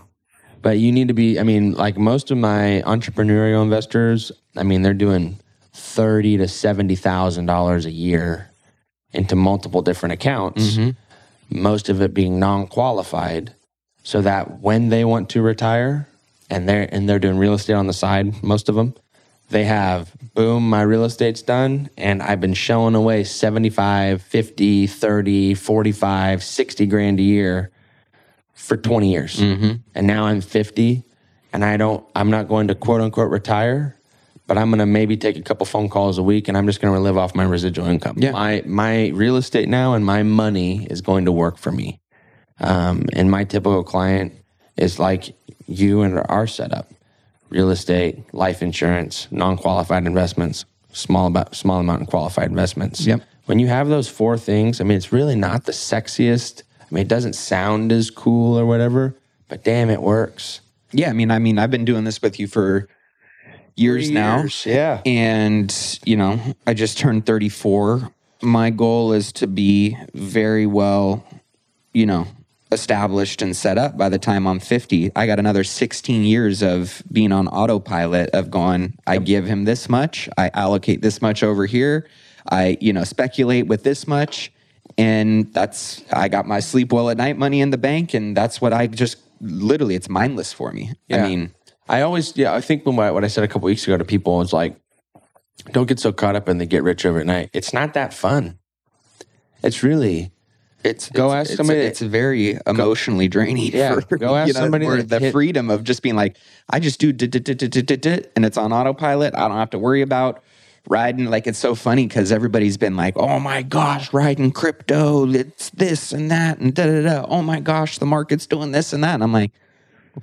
[SPEAKER 3] But you need to be. I mean, like most of my entrepreneurial investors, I mean, they're doing thirty to seventy thousand dollars a year into multiple different accounts. Mm-hmm. Most of it being non-qualified, so that when they want to retire, and they're and they're doing real estate on the side, most of them, they have boom, my real estate's done, and I've been shelling away 75, 50, 30, 45, 60 grand a year for 20 years. And now I'm 50 and I don't, I'm not going to quote unquote retire, but I'm going to maybe take a couple phone calls a week and I'm just going to live off my residual income.
[SPEAKER 1] Yeah.
[SPEAKER 3] My, my real estate now and my money is going to work for me. Um, and my typical client is like you and our setup real estate, life insurance, non qualified investments, small, about, small amount of qualified investments.
[SPEAKER 1] Yep.
[SPEAKER 3] When you have those four things, I mean, it's really not the sexiest. I mean, it doesn't sound as cool or whatever, but damn, it works.
[SPEAKER 1] Yeah, I mean, I mean, I've been doing this with you for years
[SPEAKER 3] Three
[SPEAKER 1] now.
[SPEAKER 3] yeah.
[SPEAKER 1] And, you know, I just turned 34. My goal is to be very well, you know, established and set up by the time I'm 50. I got another 16 years of being on autopilot of going, I give him this much, I allocate this much over here, I, you know, speculate with this much. And that's, I got my sleep well at night money in the bank. And that's what I just literally, it's mindless for me. I mean,
[SPEAKER 3] I always, yeah, I think when I, what I said a couple weeks ago to people was like, don't get so caught up in the get rich overnight. It's not that fun. It's really,
[SPEAKER 1] It's
[SPEAKER 3] Go
[SPEAKER 1] it's,
[SPEAKER 3] ask
[SPEAKER 1] it's-
[SPEAKER 3] somebody-
[SPEAKER 1] It's very emotionally draining.
[SPEAKER 3] Yeah,
[SPEAKER 1] for,
[SPEAKER 3] go ask
[SPEAKER 1] you know,
[SPEAKER 3] somebody that
[SPEAKER 1] the
[SPEAKER 3] hit-
[SPEAKER 1] freedom of just being like, I just do and it's on autopilot. I don't have to worry about riding. Like it's so funny because everybody's been like, oh my gosh, riding crypto, it's this and that and da da da. Oh my gosh, the market's doing this and that. And I'm like,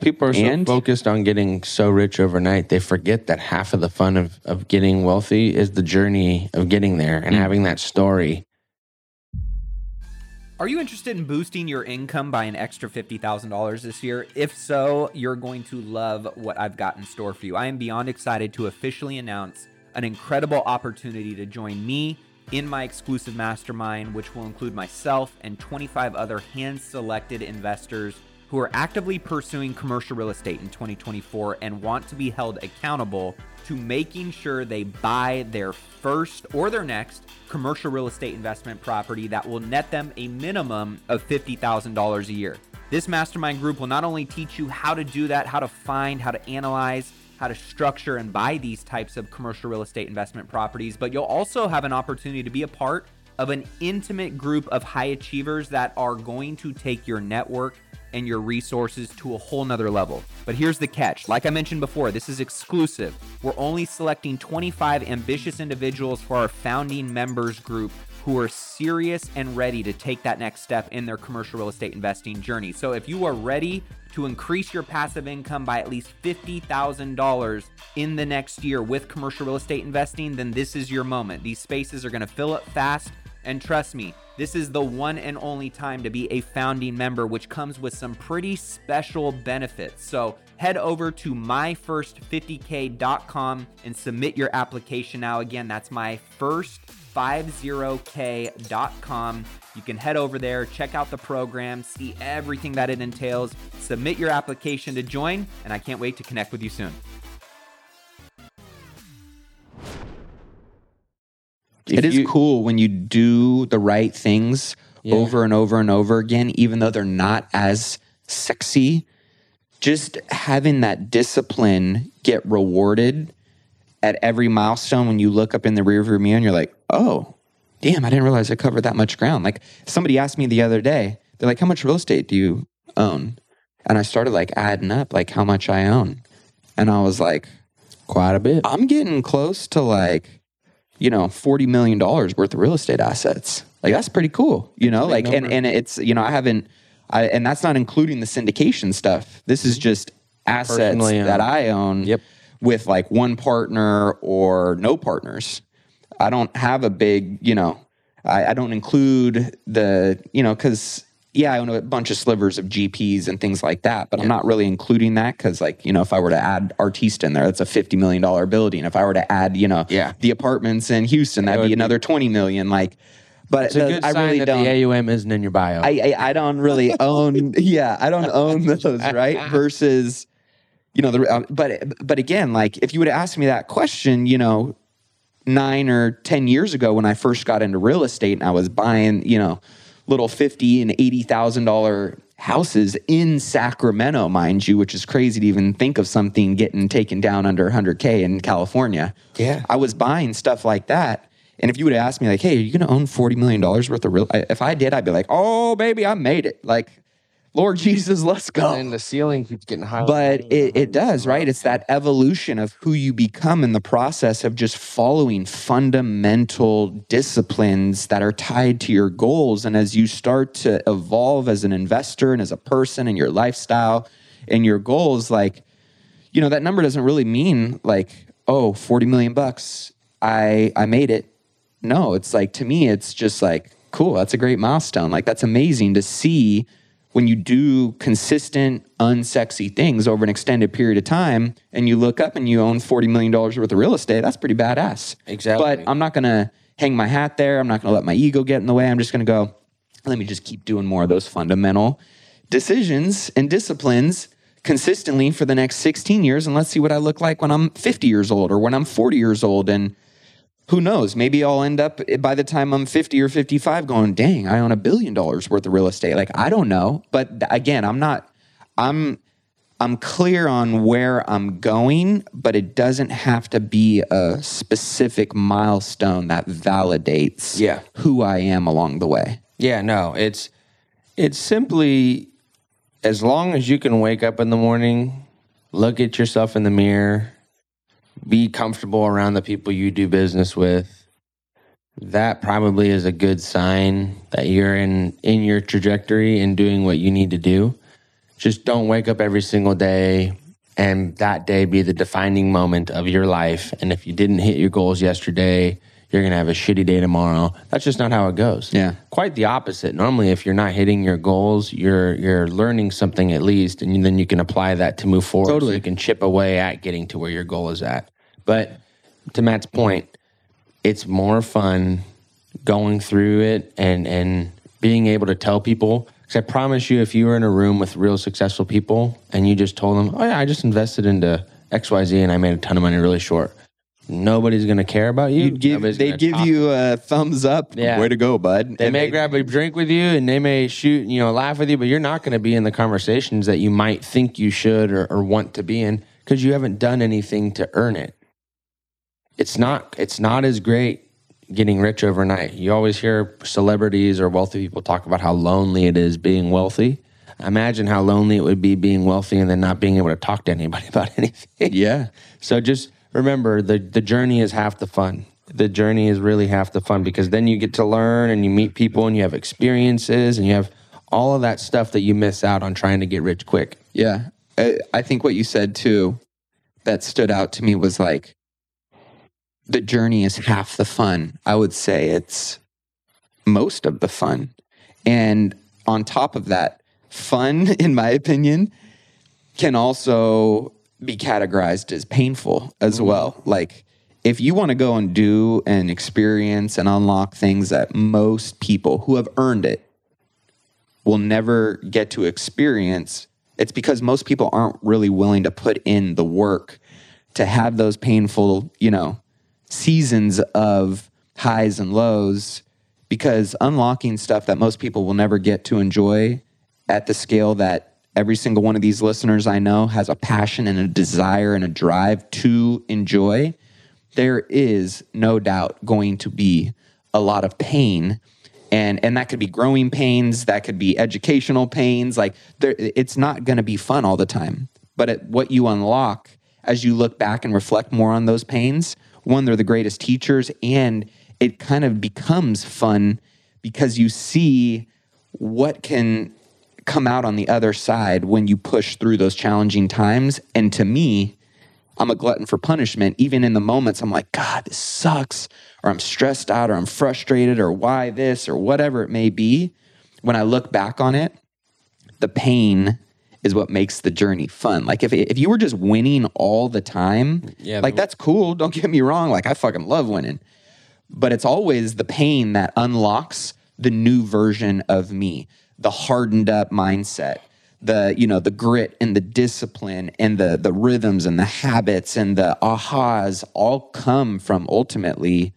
[SPEAKER 3] people are so focused on getting so rich overnight, they forget that half of the fun of, of getting wealthy is the journey of getting there and mm. having that story.
[SPEAKER 1] Are you interested in boosting your income by an extra $50,000 this year? If so, you're going to love what I've got in store for you. I am beyond excited to officially announce an incredible opportunity to join me in my exclusive mastermind, which will include myself and 25 other hand selected investors who are actively pursuing commercial real estate in 2024 and want to be held accountable to making sure they buy their first or their next commercial real estate investment property that will net them a minimum of $50,000 a year. This mastermind group will not only teach you how to do that, how to find, how to analyze, how to structure and buy these types of commercial real estate investment properties, but you'll also have an opportunity to be a part of an intimate group of high achievers that are going to take your network and your resources to a whole nother level. But here's the catch like I mentioned before, this is exclusive. We're only selecting 25 ambitious individuals for our founding members group who are serious and ready to take that next step in their commercial real estate investing journey. So if you are ready to increase your passive income by at least $50,000 in the next year with commercial real estate investing, then this is your moment. These spaces are going to fill up fast. And trust me, this is the one and only time to be a founding member, which comes with some pretty special benefits. So head over to myfirst50k.com and submit your application now. Again, that's my first 50k.com. You can head over there, check out the program, see everything that it entails, submit your application to join, and I can't wait to connect with you soon.
[SPEAKER 3] If
[SPEAKER 1] it is
[SPEAKER 3] you-
[SPEAKER 1] cool when you do the right things
[SPEAKER 3] Yeah.
[SPEAKER 1] over and over and over again, even though they're not as sexy. Just having that discipline get rewarded at every milestone when you look up in the rearview mirror and you're like, oh, damn, I didn't realize I covered that much ground. Like somebody asked me the other day, they're like, how much real estate do you own? And I started like adding up like how much I own. And I was like,
[SPEAKER 3] quite a bit.
[SPEAKER 1] I'm getting close to like, you know, forty million dollars worth of real estate assets. Like that's pretty cool, you know. Like, and and it's you know, I haven't, I and that's not including the syndication stuff. This is just assets
[SPEAKER 3] Personally uh,
[SPEAKER 1] that I own.
[SPEAKER 3] Yep.
[SPEAKER 1] With like one partner or no partners. I don't have a big, you know, I, I don't include the, you know, because yeah, I own a bunch of slivers of GPs and things like that, but I'm not really including that because, like, you know, if I were to add Artiste in there, that's a fifty million dollar building. If I were to add, you know,
[SPEAKER 3] Yeah.
[SPEAKER 1] the apartments in Houston, that'd be
[SPEAKER 3] be-
[SPEAKER 1] another twenty million. Like, but the- I really
[SPEAKER 3] that
[SPEAKER 1] don't.
[SPEAKER 3] the AUM isn't in your bio.
[SPEAKER 1] I, I I don't really own. yeah, I don't own those. Right versus, you know, the. uh, But but again, like if you would asked me that question, you know, nine or ten years ago when I first got into real estate and I was buying, you know, little fifty and eighty thousand dollar houses in Sacramento, mind you, which is crazy to even think of something getting taken down under 100k in California.
[SPEAKER 3] Yeah.
[SPEAKER 1] I was buying stuff like that. And if you would have asked me, like, hey, are you going to own $40 million worth of real? If I did, I'd be like, oh, baby, I made it. Like, Lord Jesus, let's go.
[SPEAKER 3] and the ceiling keeps getting higher.
[SPEAKER 1] But it, it does, right? It's that evolution of who you become in the process of just following fundamental disciplines that are tied to your goals. And as you start to evolve as an investor and as a person and your lifestyle and your goals, like, you know, that number doesn't really mean like, oh, 40 million bucks. I I made it. No, it's like to me, it's just like, cool, that's a great milestone. Like that's amazing to see when you do consistent, unsexy things over an extended period of time and you look up and you own $40 million worth of real estate, that's pretty badass.
[SPEAKER 3] Exactly.
[SPEAKER 1] But I'm not gonna hang my hat there. I'm not gonna let my ego get in the way. I'm just gonna go, let me just keep doing more of those fundamental decisions and disciplines consistently for the next 16 years and let's see what I look like when I'm 50 years old or when I'm 40 years old and who knows? Maybe I'll end up eh, by the time I'm 50 or 55 going dang I own a billion dollars worth of real estate. Like I don't know. But again I'm not I'm I'm clear on where I'm going but it doesn't have to be a specific milestone that validates
[SPEAKER 3] Yeah.
[SPEAKER 1] who I am along the way.
[SPEAKER 3] Yeah, no, it's it's simply as long as you can wake up in the morning, look at yourself in the mirror, be comfortable around the people you do business with. That probably is a good sign that you're in in your trajectory and doing what you need to do. Just don't wake up every single day and that day be the defining moment of your life. And if you didn't hit your goals yesterday, you're going to have a shitty day tomorrow. That's just not how it goes.
[SPEAKER 1] Yeah.
[SPEAKER 3] Quite the opposite. Normally if you're not hitting your goals, you're you're learning something at least and then you can apply that to move forward.
[SPEAKER 1] Totally.
[SPEAKER 3] So you can chip away at getting to where your goal is at. But to Matt's point, it's more fun going through it and and being able to tell people because I promise you, if you were in a room with real successful people and you just told them, "Oh yeah, I just invested into X Y Z and I made a ton of money really short," nobody's gonna care about you.
[SPEAKER 1] You'd give, they'd give
[SPEAKER 3] talk.
[SPEAKER 1] you a thumbs up.
[SPEAKER 3] Yeah.
[SPEAKER 1] Way to go, bud.
[SPEAKER 3] They
[SPEAKER 1] And
[SPEAKER 3] may grab a drink with you and they may shoot, you know, laugh with you, but you're not going to be in the conversations that you might think you should or, or want to be in because you haven't done anything to earn it. It's not it's not as great getting rich overnight. You always hear celebrities or wealthy people talk about how lonely it is being wealthy. Imagine how lonely it would be being wealthy and then not being able to talk to anybody about anything.
[SPEAKER 1] Yeah.
[SPEAKER 3] So just remember the the journey is half the fun. The journey is really half the fun because then you get to learn and you meet people and you have experiences and you have all of that stuff that you miss out on trying to get rich quick.
[SPEAKER 1] Yeah. I, I think what you said too that stood out to me was like the journey is half the fun. I would say it's most of the fun. And on top of that, fun, in my opinion, can also be categorized as painful as mm-hmm. well. Like, if you want to go and do and experience and unlock things that most people who have earned it will never get to experience, it's because most people aren't really willing to put in the work to have those painful, you know, seasons of highs and lows because unlocking stuff that most people will never get to enjoy at the scale that every single one of these listeners I know has a passion and a desire and a drive to enjoy, there is no doubt going to be a lot of pain. And, and that could be growing pains, that could be educational pains. Like there, it's not going to be fun all the time. But at what you unlock as you look back and reflect more on those pains, one, they're the greatest teachers, and it kind of becomes fun because you see what can come out on the other side when you push through those challenging times. And to me, I'm a glutton for punishment. Even in the moments, I'm like, God, this sucks, or I'm stressed out, or I'm frustrated, or why this, or whatever it may be. When I look back on it, the pain is what makes the journey fun. Like if if you were just winning all the time,
[SPEAKER 3] Yeah,
[SPEAKER 1] like that's cool. Don't get me wrong. Like I fucking love winning, but it's always the pain that unlocks the new version of me, the hardened up mindset, the you know the grit and the discipline and the the rhythms and the habits and the ahas all come from ultimately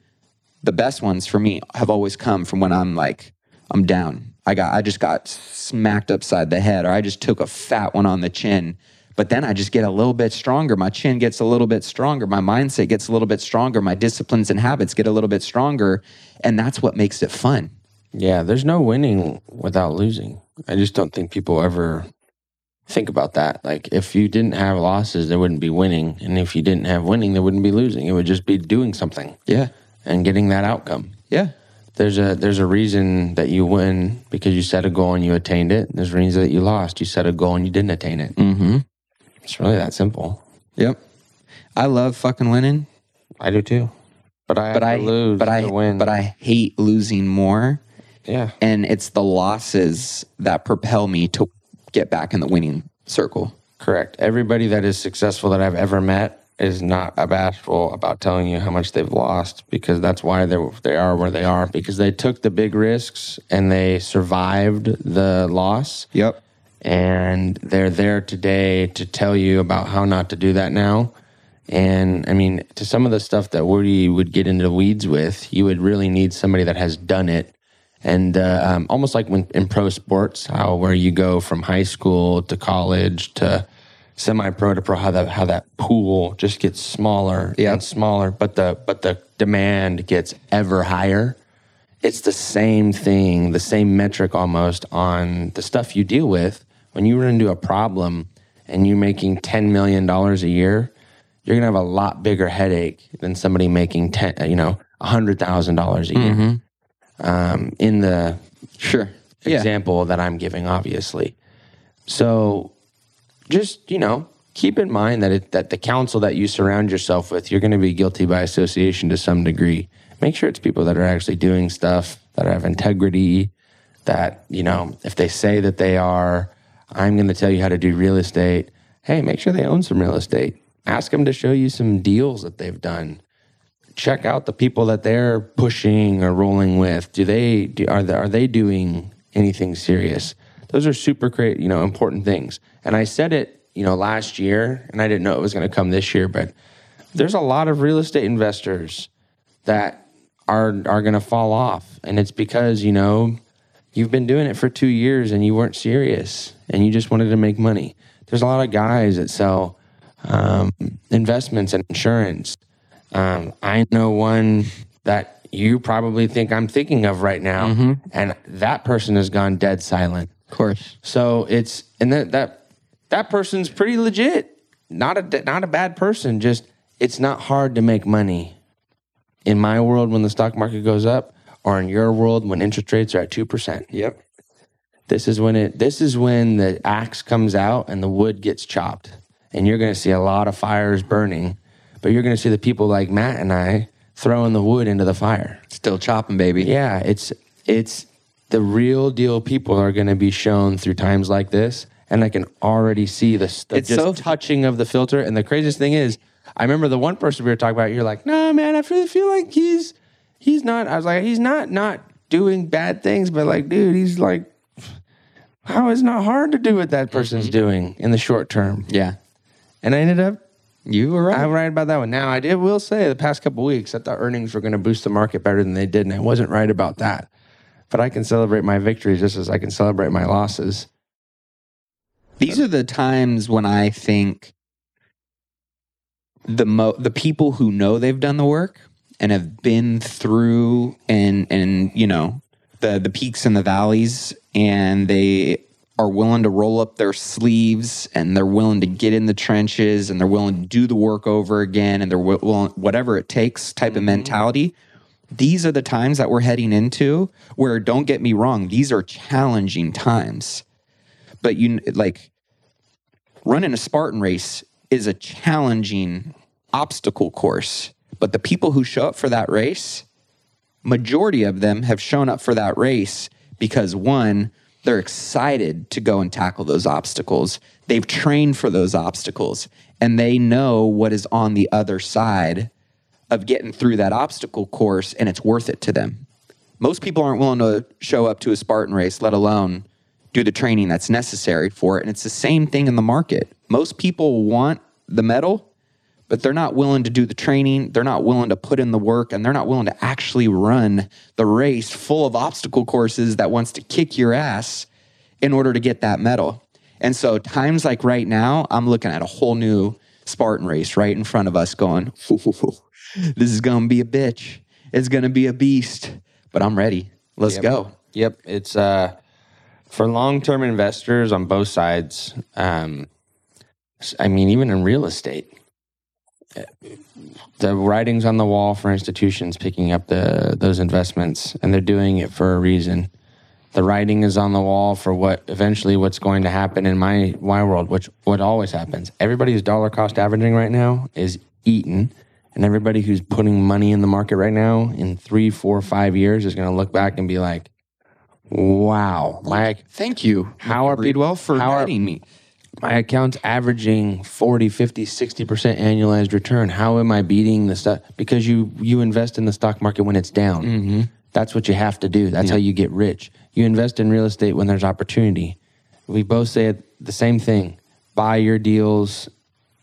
[SPEAKER 1] the best ones for me have always come from when I'm like, I'm down. I got, I just got smacked upside the head, or I just took a fat one on the chin. But then I just get a little bit stronger. My chin gets a little bit stronger. My mindset gets a little bit stronger. My disciplines and habits get a little bit stronger. And that's what makes it fun.
[SPEAKER 3] Yeah, there's no winning without losing. I just don't think people ever think about that. Like if you didn't have losses, there wouldn't be winning, and if you didn't have winning, there wouldn't be losing. It would just be doing something
[SPEAKER 1] Yeah.
[SPEAKER 3] and getting that outcome.
[SPEAKER 1] Yeah.
[SPEAKER 3] There's a there's a reason that you win because you set a goal and you attained it. There's a reason that you lost. You set a goal and you didn't attain it.
[SPEAKER 1] Mm-hmm.
[SPEAKER 3] It's really that simple.
[SPEAKER 1] Yep. I love fucking winning,
[SPEAKER 3] I do too. But I
[SPEAKER 1] but I
[SPEAKER 3] lose
[SPEAKER 1] but I
[SPEAKER 3] win.
[SPEAKER 1] but I hate losing more.
[SPEAKER 3] Yeah.
[SPEAKER 1] And it's the losses that propel me to get back in the winning circle.
[SPEAKER 3] Correct. Everybody that is successful that I've ever met is not bashful about telling you how much they've lost because that's why they they are where they are because they took the big risks and they survived the loss
[SPEAKER 1] Yep.
[SPEAKER 3] and they're there today to tell you about how not to do that now. And I mean, to some of the stuff that Woody would get into the weeds with, you would really need somebody that has done it. And uh, um, almost like when in pro sports, how where you go from high school to college to semi-pro to pro, how that how that pool just gets smaller
[SPEAKER 1] Yeah.
[SPEAKER 3] and smaller, but the but the demand gets ever higher it's the same thing, the same metric almost on the stuff you deal with. When you run into a problem and you're making $10 million a year, you're going to have a lot bigger headache than somebody making 10, you know, $100,000 a year. Um, in the
[SPEAKER 1] Sure. Yeah.
[SPEAKER 3] example that I'm giving, obviously. So just, you know, keep in mind that it, that the council that you surround yourself with, you're going to be guilty by association to some degree. Make sure it's people that are actually doing stuff, that have integrity, that, you know, if they say that they are, I'm going to tell you how to do real estate. Hey, make sure they own some real estate. Ask them to show you some deals that they've done check out the people that they're pushing or rolling with. Do they do, are they, are they doing anything serious? Those are super great, you know, important things. And I said it, you know, last year, and I didn't know it was going to come this year, but there's a lot of real estate investors that are are going to fall off, and it's because you know you've been doing it for two years and you weren't serious and you just wanted to make money. There's a lot of guys that sell um, investments and insurance. Um, I know one that you probably think I'm thinking of right now, and that person has gone dead silent.
[SPEAKER 1] Of course.
[SPEAKER 3] So it's and that that that person's pretty legit. Not a not a bad person. Just it's not hard to make money. In my world, when the stock market goes up, or in your world when interest rates are at two percent.
[SPEAKER 1] Yep.
[SPEAKER 3] This is when it. This is when the axe comes out and the wood gets chopped, and you're going to see a lot of fires burning. But you're going to see the people like Matt and I throwing the wood into the fire.
[SPEAKER 1] Still chopping, baby.
[SPEAKER 3] Yeah, it's it's the real deal. People are going to be shown through times like this, and I can already see the, the
[SPEAKER 1] It's
[SPEAKER 3] just
[SPEAKER 1] so-
[SPEAKER 3] touching of the filter. And the craziest thing is, I remember the one person we were talking about. You're like, no, man, I really feel like he's he's not. I was like, he's not not doing bad things, but like, dude, he's like, how is not hard to do what that person's
[SPEAKER 1] Mm-hmm.
[SPEAKER 3] doing in the short term.
[SPEAKER 1] Yeah.
[SPEAKER 3] And I ended up
[SPEAKER 1] You were right.
[SPEAKER 3] I'm right about that one. Now, I did will say the past couple weeks that the earnings were going to boost the market better than they did, and I wasn't right about that. But I can celebrate my victories just as I can celebrate my losses.
[SPEAKER 1] These are the times when I think the mo- the people who know they've done the work and have been through and and you know the the peaks and the valleys and they are willing to roll up their sleeves and they're willing to get in the trenches and they're willing to do the work over again and they're wi- willing whatever it takes type of mm-hmm. mentality these are the times that we're heading into where don't get me wrong these are challenging times but you like running a Spartan race is a challenging obstacle course. But the people who show up for that race, majority of them have shown up for that race because one, they're excited to go and tackle those obstacles. They've trained for those obstacles and they know what is on the other side of getting through that obstacle course and it's worth it to them. Most people aren't willing to show up to a Spartan race, let alone do the training that's necessary for it. And it's the same thing in the market. Most people want the medal, but they're not willing to do the training. They're not willing to put in the work and they're not willing to actually run the race full of obstacle courses that wants to kick your ass in order to get that medal. And so, times like right now, I'm looking at a whole new Spartan race right in front of us going, this is going to be a bitch. It's going to be a beast, but I'm ready. Let's go.
[SPEAKER 3] Yep. It's uh, for long term investors on both sides. Um, I mean, even in real estate, the writings on the wall for institutions picking up the those investments, and they're doing it for a reason. The writing is on the wall for what eventually what's going to happen in my my world, which what always happens. Everybody who's dollar cost averaging right now is eaten, and everybody who's putting money in the market right now in three, four, five years is going to look back and be like, "Wow, my
[SPEAKER 1] Thank you.
[SPEAKER 3] How are people-
[SPEAKER 1] well for
[SPEAKER 3] are-
[SPEAKER 1] me.
[SPEAKER 3] My account's averaging 40 50 60% annualized return. How am i beating the stuff because you you invest in the stock market when it's down. Mm-hmm. That's what you have to do. That's how you get rich. You invest in real estate when there's opportunity. We both say the same thing. Buy your deals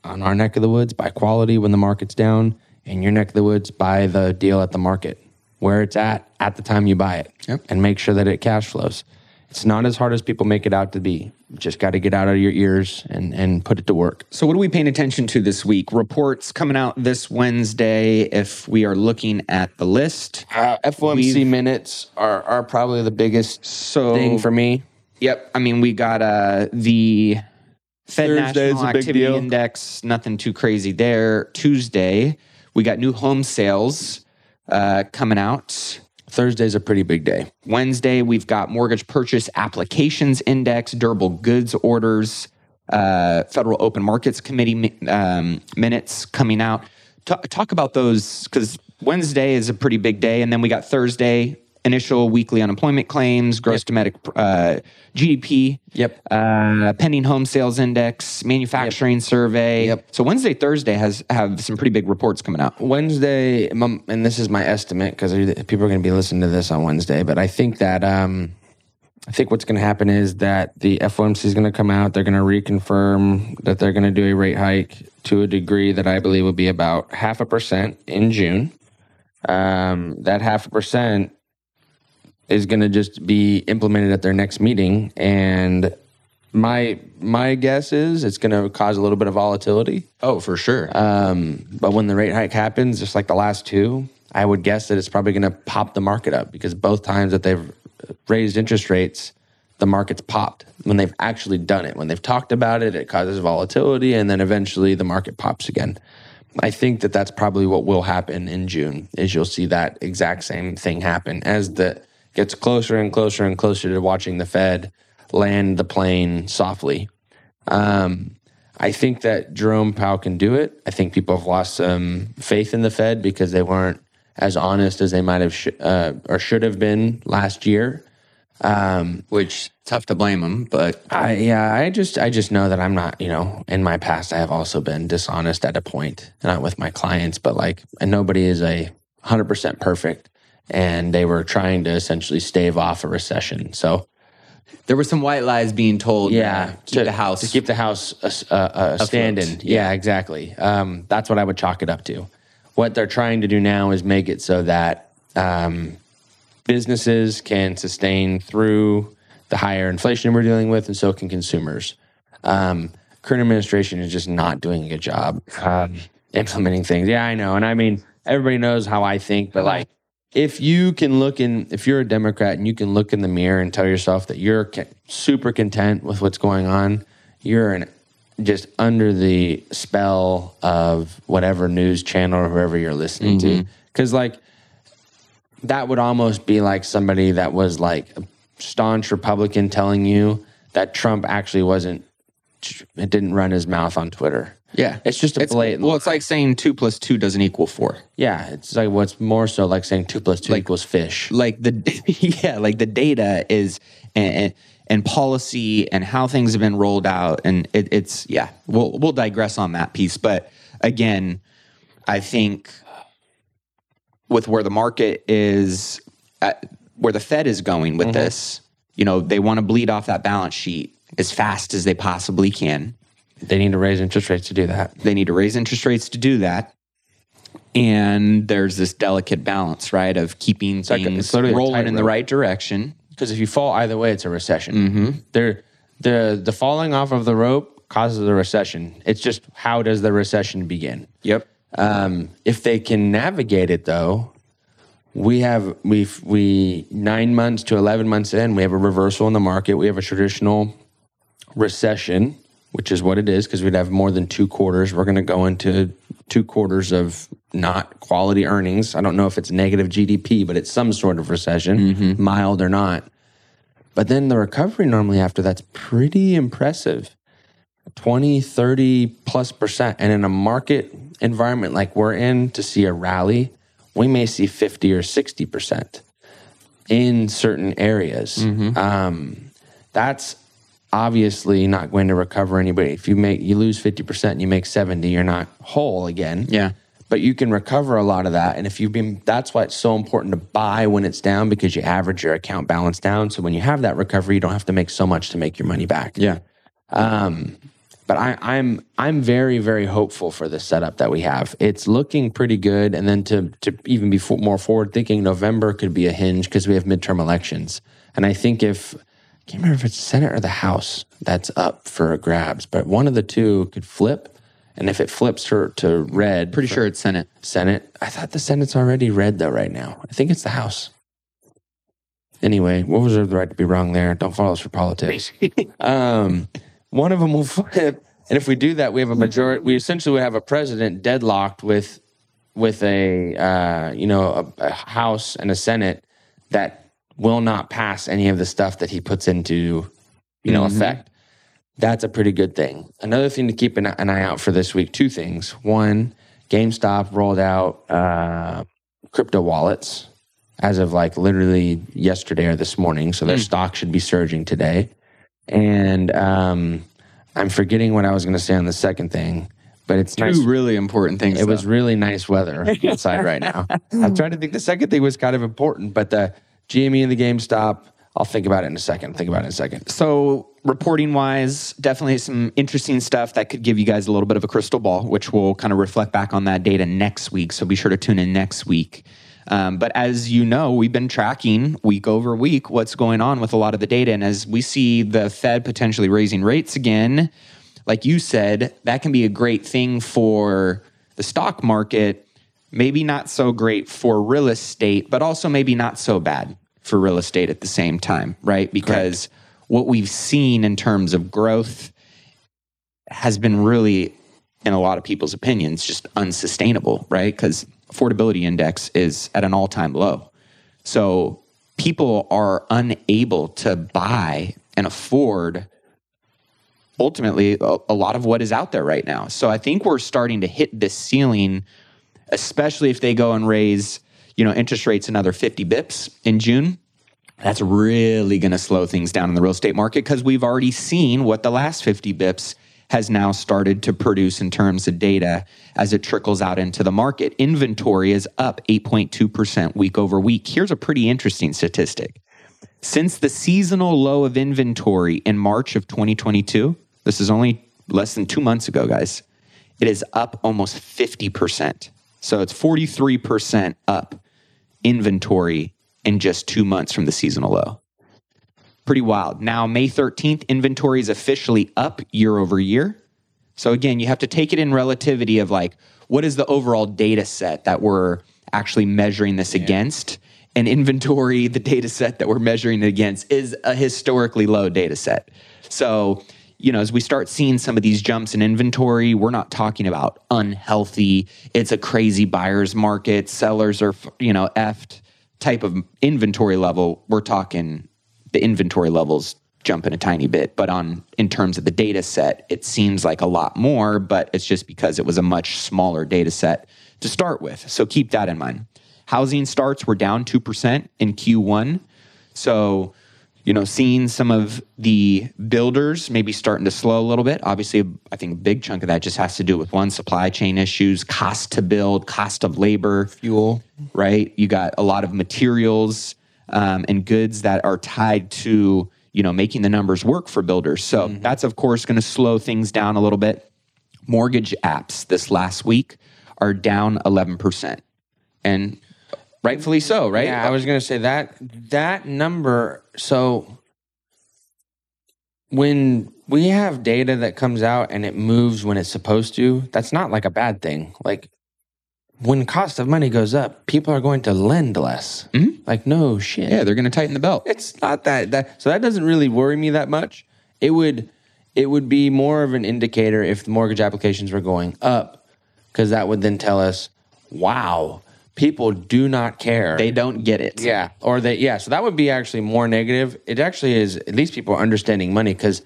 [SPEAKER 3] on our neck of the woods buy quality when the market's down. In your neck of the woods buy the deal at the market. Where it's at at the time you buy it.
[SPEAKER 1] Yep.
[SPEAKER 3] and make sure that it cash flows it's not as hard as people make it out to be. Just got to get out of your ears and, and put it to work.
[SPEAKER 1] So, what are we paying attention to this week? Reports coming out this Wednesday. If we are looking at the list,
[SPEAKER 3] Uh, FOMC minutes are, are probably the biggest
[SPEAKER 1] so
[SPEAKER 3] thing for me.
[SPEAKER 1] Yep. I mean, we got uh, the Fed
[SPEAKER 3] Thursday
[SPEAKER 1] National Activity. Index. Nothing too crazy there. Tuesday, we got new home sales uh, coming out.
[SPEAKER 3] Thursday's a pretty big day.
[SPEAKER 1] Wednesday, we've got mortgage purchase applications index, durable goods orders, uh, Federal Open Markets Committee um, minutes coming out. Ta- talk about those because Wednesday is a pretty big day. And then we got Thursday, initial weekly unemployment claims, gross domestic uh, GDP.
[SPEAKER 3] Yep.
[SPEAKER 1] Uh, pending home sales index, manufacturing survey.
[SPEAKER 3] Yep.
[SPEAKER 1] So Wednesday, Thursday has have some pretty big reports coming out.
[SPEAKER 3] Wednesday, and this is my estimate because people are going to be listening to this on Wednesday, but I think that um, I think what's going to happen is that the FOMC is going to come out. They're going to reconfirm that they're going to do a rate hike to a degree that I believe will be about half a percent in June. Um, that half a percent is going to just be implemented at their next meeting, and my my guess is it's going to cause a little bit of volatility.
[SPEAKER 1] Oh, for sure.
[SPEAKER 3] Um, but when the rate hike happens, just like the last two, I would guess that it's probably going to pop the market up because both times that they've raised interest rates, the market's popped. When they've actually done it, when they've talked about it, it causes volatility, and then eventually the market pops again. I think that that's probably what will happen in June. Is you'll see that exact same thing happen as the gets closer and closer and closer to watching the Fed land the plane softly. Um, I think that Jerome Powell can do it. I think people have lost some faith in the Fed because they weren't as honest as they might have sh- uh, or should have been last year.
[SPEAKER 1] Um, Which tough to blame them, but
[SPEAKER 3] I yeah, I just I just know that I'm not you know in my past I have also been dishonest at a point, not with my clients, but like and nobody is a hundred percent perfect, and they were trying to essentially stave off a recession. So
[SPEAKER 1] there were some white lies being told.
[SPEAKER 3] Yeah,
[SPEAKER 1] keep
[SPEAKER 3] to,
[SPEAKER 1] the house
[SPEAKER 3] to keep the house uh, uh, standing. Yeah. yeah, exactly. Um, that's what I would chalk it up to. What they're trying to do now is make it so that um, businesses can sustain through the higher inflation we're dealing with, and so can consumers. Um, current administration is just not doing a good job um, implementing things. Yeah, I know, and I mean everybody knows how I think, but like if you can look in, if you're a Democrat and you can look in the mirror and tell yourself that you're super content with what's going on, you're an, just under the spell of whatever news channel or whoever you're listening mm-hmm. to. Because, like, that would almost be like somebody that was like a staunch Republican telling you that Trump actually wasn't, it didn't run his mouth on Twitter.
[SPEAKER 1] Yeah,
[SPEAKER 3] it's just a
[SPEAKER 1] it's,
[SPEAKER 3] blatant.
[SPEAKER 1] Well, it's like saying two plus two doesn't equal four.
[SPEAKER 3] Yeah, it's like what's more so like saying two plus two
[SPEAKER 1] like,
[SPEAKER 3] equals fish.
[SPEAKER 1] Like the yeah, like the data is and, and policy and how things have been rolled out, and it, it's yeah. We'll we'll digress on that piece, but again, I think with where the market is, at, where the Fed is going with mm-hmm. this, you know, they want to bleed off that balance sheet as fast as they possibly can
[SPEAKER 3] they need to raise interest rates to do that.
[SPEAKER 1] They need to raise interest rates to do that. And there's this delicate balance, right, of keeping it's things like, rolling in the right direction.
[SPEAKER 3] Because if you fall either way, it's a recession.
[SPEAKER 1] Mm-hmm.
[SPEAKER 3] They're, the the falling off of the rope causes a recession. It's just how does the recession begin?
[SPEAKER 1] Yep.
[SPEAKER 3] Um, if they can navigate it, though, we have we we nine months to eleven months in, we have a reversal in the market. We have a traditional recession which is what it is because we'd have more than two quarters. We're going to go into two quarters of not quality earnings. I don't know if it's negative GDP, but it's some sort of recession,
[SPEAKER 1] mm-hmm.
[SPEAKER 3] mild or not. But then the recovery normally after that's pretty impressive 20, 30 plus percent. And in a market environment like we're in, to see a rally, we may see 50 or 60 percent in certain areas.
[SPEAKER 1] Mm-hmm.
[SPEAKER 3] Um, that's obviously not going to recover anybody. If you make you lose 50% and you make 70, you're not whole again.
[SPEAKER 1] Yeah.
[SPEAKER 3] But you can recover a lot of that. And if you've been that's why it's so important to buy when it's down because you average your account balance down. So when you have that recovery, you don't have to make so much to make your money back.
[SPEAKER 1] Yeah.
[SPEAKER 3] Um, but I, I'm I'm very very hopeful for the setup that we have. It's looking pretty good, and then to to even be more forward thinking, November could be a hinge because we have midterm elections, and I think if I can't remember if it's Senate or the House that's up for grabs, but one of the two could flip. And if it flips to, to red,
[SPEAKER 1] pretty sure it's Senate.
[SPEAKER 3] Senate. I thought the Senate's already red though right now. I think it's the House. Anyway, we'll reserve the right to be wrong there. Don't follow us for politics. um, one of them will flip, and if we do that, we have a majority. We essentially would have a president deadlocked with with a uh, you know a, a House and a Senate that will not pass any of the stuff that he puts into, you know, mm-hmm. effect. That's a pretty good thing. Another thing to keep an, an, eye out for this week: two things. One, GameStop rolled out uh, crypto wallets as of like literally yesterday or this morning, so their mm. stock should be surging today. And um, I'm forgetting what I was going to say on the second thing but it's
[SPEAKER 1] two
[SPEAKER 3] nice.
[SPEAKER 1] really important things.
[SPEAKER 3] It though. was really nice weather outside right now. I'm trying to think. The second thing was kind of important, but the GME and the GameStop. I'll think about it in a second. Think about it in a second.
[SPEAKER 1] So, reporting wise, definitely some interesting stuff that could give you guys a little bit of a crystal ball, which will kind of reflect back on that data next week. So, be sure to tune in next week. Um, but as you know, we've been tracking week over week what's going on with a lot of the data. And as we see the Fed potentially raising rates again, like you said, that can be a great thing for the stock market. Maybe not so great for real estate, but also maybe not so bad for real estate at the same time, right? Because what we've seen in terms of growth has been really, in a lot of people's opinions, just unsustainable, right? Because affordability index is at an all-time low. So people are unable to buy and afford ultimately a, a lot of what is out there right now. So I think we're starting to hit this ceiling, especially if they go and raise, you know, interest rates another 50 bips in June. That's really going to slow things down in the real estate market because we've already seen what the last 50 bips has now started to produce in terms of data as it trickles out into the market. Inventory is up 8.2% week over week. Here's a pretty interesting statistic. Since the seasonal low of inventory in March of 2022, this is only less than two months ago, guys, it is up almost 50%. So it's 43% up inventory in just two months from the seasonal low. Pretty wild. Now, May 13th, inventory is officially up year over year. So again, you have to take it in relativity of like, what is the overall data set that we're actually measuring this against? And inventory, the data set that we're measuring it against, is a historically low data set. So, you know, as we start seeing some of these jumps in inventory, we're not talking about unhealthy, it's a crazy buyer's market, sellers are, you know, effed type of inventory level. We're talking the inventory levels jumping a tiny bit, but on in terms of the data set, it seems like a lot more, but it's just because it was a much smaller data set to start with. So keep that in mind. Housing starts were down 2% in Q1. So, you know, seeing some of the builders maybe starting to slow a little bit. Obviously, I think a big chunk of that just has to do with one supply chain issues, cost to build, cost of labor,
[SPEAKER 3] Fuel.
[SPEAKER 1] right? You got a lot of materials um, and goods that are tied to you know making the numbers work for builders. So that's of course going to slow things down a little bit. Mortgage apps this last week are down eleven percent, and rightfully so, right?
[SPEAKER 3] Yeah, I was gonna say that that number. So when we have data that comes out and it moves when it's supposed to, that's not like a bad thing. Like when cost of money goes up, people are going to lend less. Mm-hmm. Like no shit.
[SPEAKER 1] yeah, they're going to tighten the belt.
[SPEAKER 3] It's not that that so that doesn't really worry me that much. It would it would be more of an indicator if the mortgage applications were going up because that would then tell us, wow, people do not care.
[SPEAKER 1] They don't get it.
[SPEAKER 3] yeah, or they yeah, so that would be actually more negative. It actually is at least people are understanding money cuz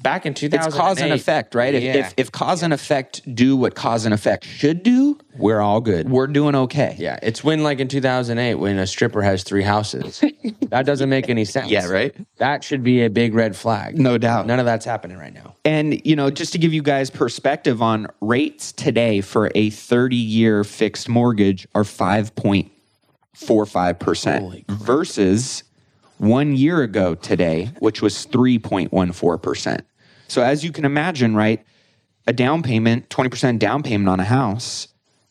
[SPEAKER 3] back in 2008
[SPEAKER 1] It's cause and effect, right? If,
[SPEAKER 3] Yeah.
[SPEAKER 1] if, if cause and effect do what cause and effect should do,
[SPEAKER 3] we're all good.
[SPEAKER 1] we're doing okay.
[SPEAKER 3] Yeah, it's when like in 2008 when a stripper has three houses. that doesn't make any sense.
[SPEAKER 1] Yeah, right?
[SPEAKER 3] That should be a big red flag.
[SPEAKER 1] No doubt.
[SPEAKER 3] None of that's happening right now.
[SPEAKER 1] And, you know, just to give you guys perspective on rates today for a 30 year fixed mortgage are 5.45% versus one year ago today, which was 3.14%. So, as you can imagine, right, a down payment, 20% down payment on a house,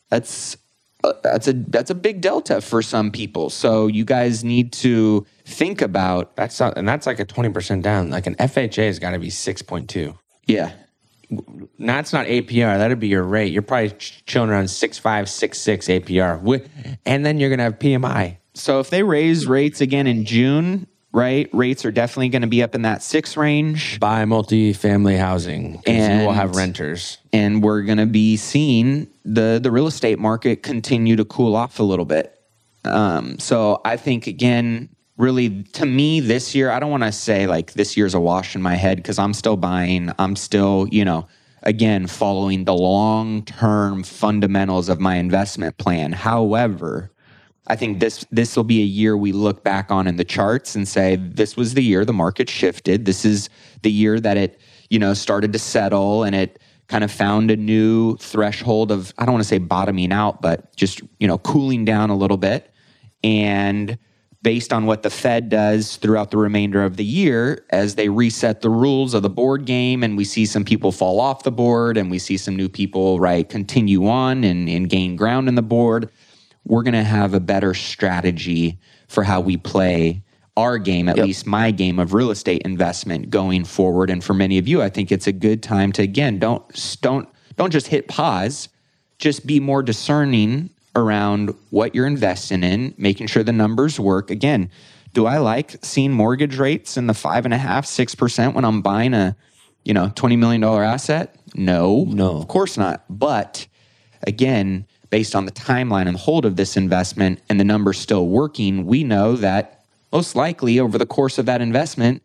[SPEAKER 1] that's uh, that's a that's a big delta for some people. So you guys need to think about
[SPEAKER 3] That's not, and that's like a 20% down. Like an FHA has got to be 6.2.
[SPEAKER 1] yeah,
[SPEAKER 3] No, that's not APR. That'd be your rate. You're probably chilling around 6.5, 6.6 APR. And then you're going to have PMI.
[SPEAKER 1] So if they raise rates again in June, right, rates are definitely going to be up in that six range.
[SPEAKER 3] Buy multi-family and you will have renters.
[SPEAKER 1] And we're going to be seeing the, the real estate market continue to cool off a little bit. Um, so I think, again, really to me this year, I don't want to say like this year's a wash in my head because I'm still buying. I'm still, you know, again, following the long term fundamentals of my investment plan. However, I think this this will be a year we look back on in the charts and say this was the year the market shifted. This is the year that it you know started to settle and it kind of found a new threshold of I don't want to say bottoming out, but just you know cooling down a little bit. And based on what the Fed does throughout the remainder of the year, as they reset the rules of the board game, and we see some people fall off the board, and we see some new people right continue on and, and gain ground in the board we're going to have a better strategy for how we play our game, at yep. least my game of real estate investment going forward. And for many of you, I think it's a good time to again don't don't don't just hit pause, just be more discerning around what you're investing in, making sure the numbers work. Again, do I like seeing mortgage rates in the five and a half, six percent when I'm buying a, you know, twenty million dollar asset? No,
[SPEAKER 3] no,
[SPEAKER 1] of course not. But again, based on the timeline and hold of this investment and the numbers still working, we know that most likely over the course of that investment,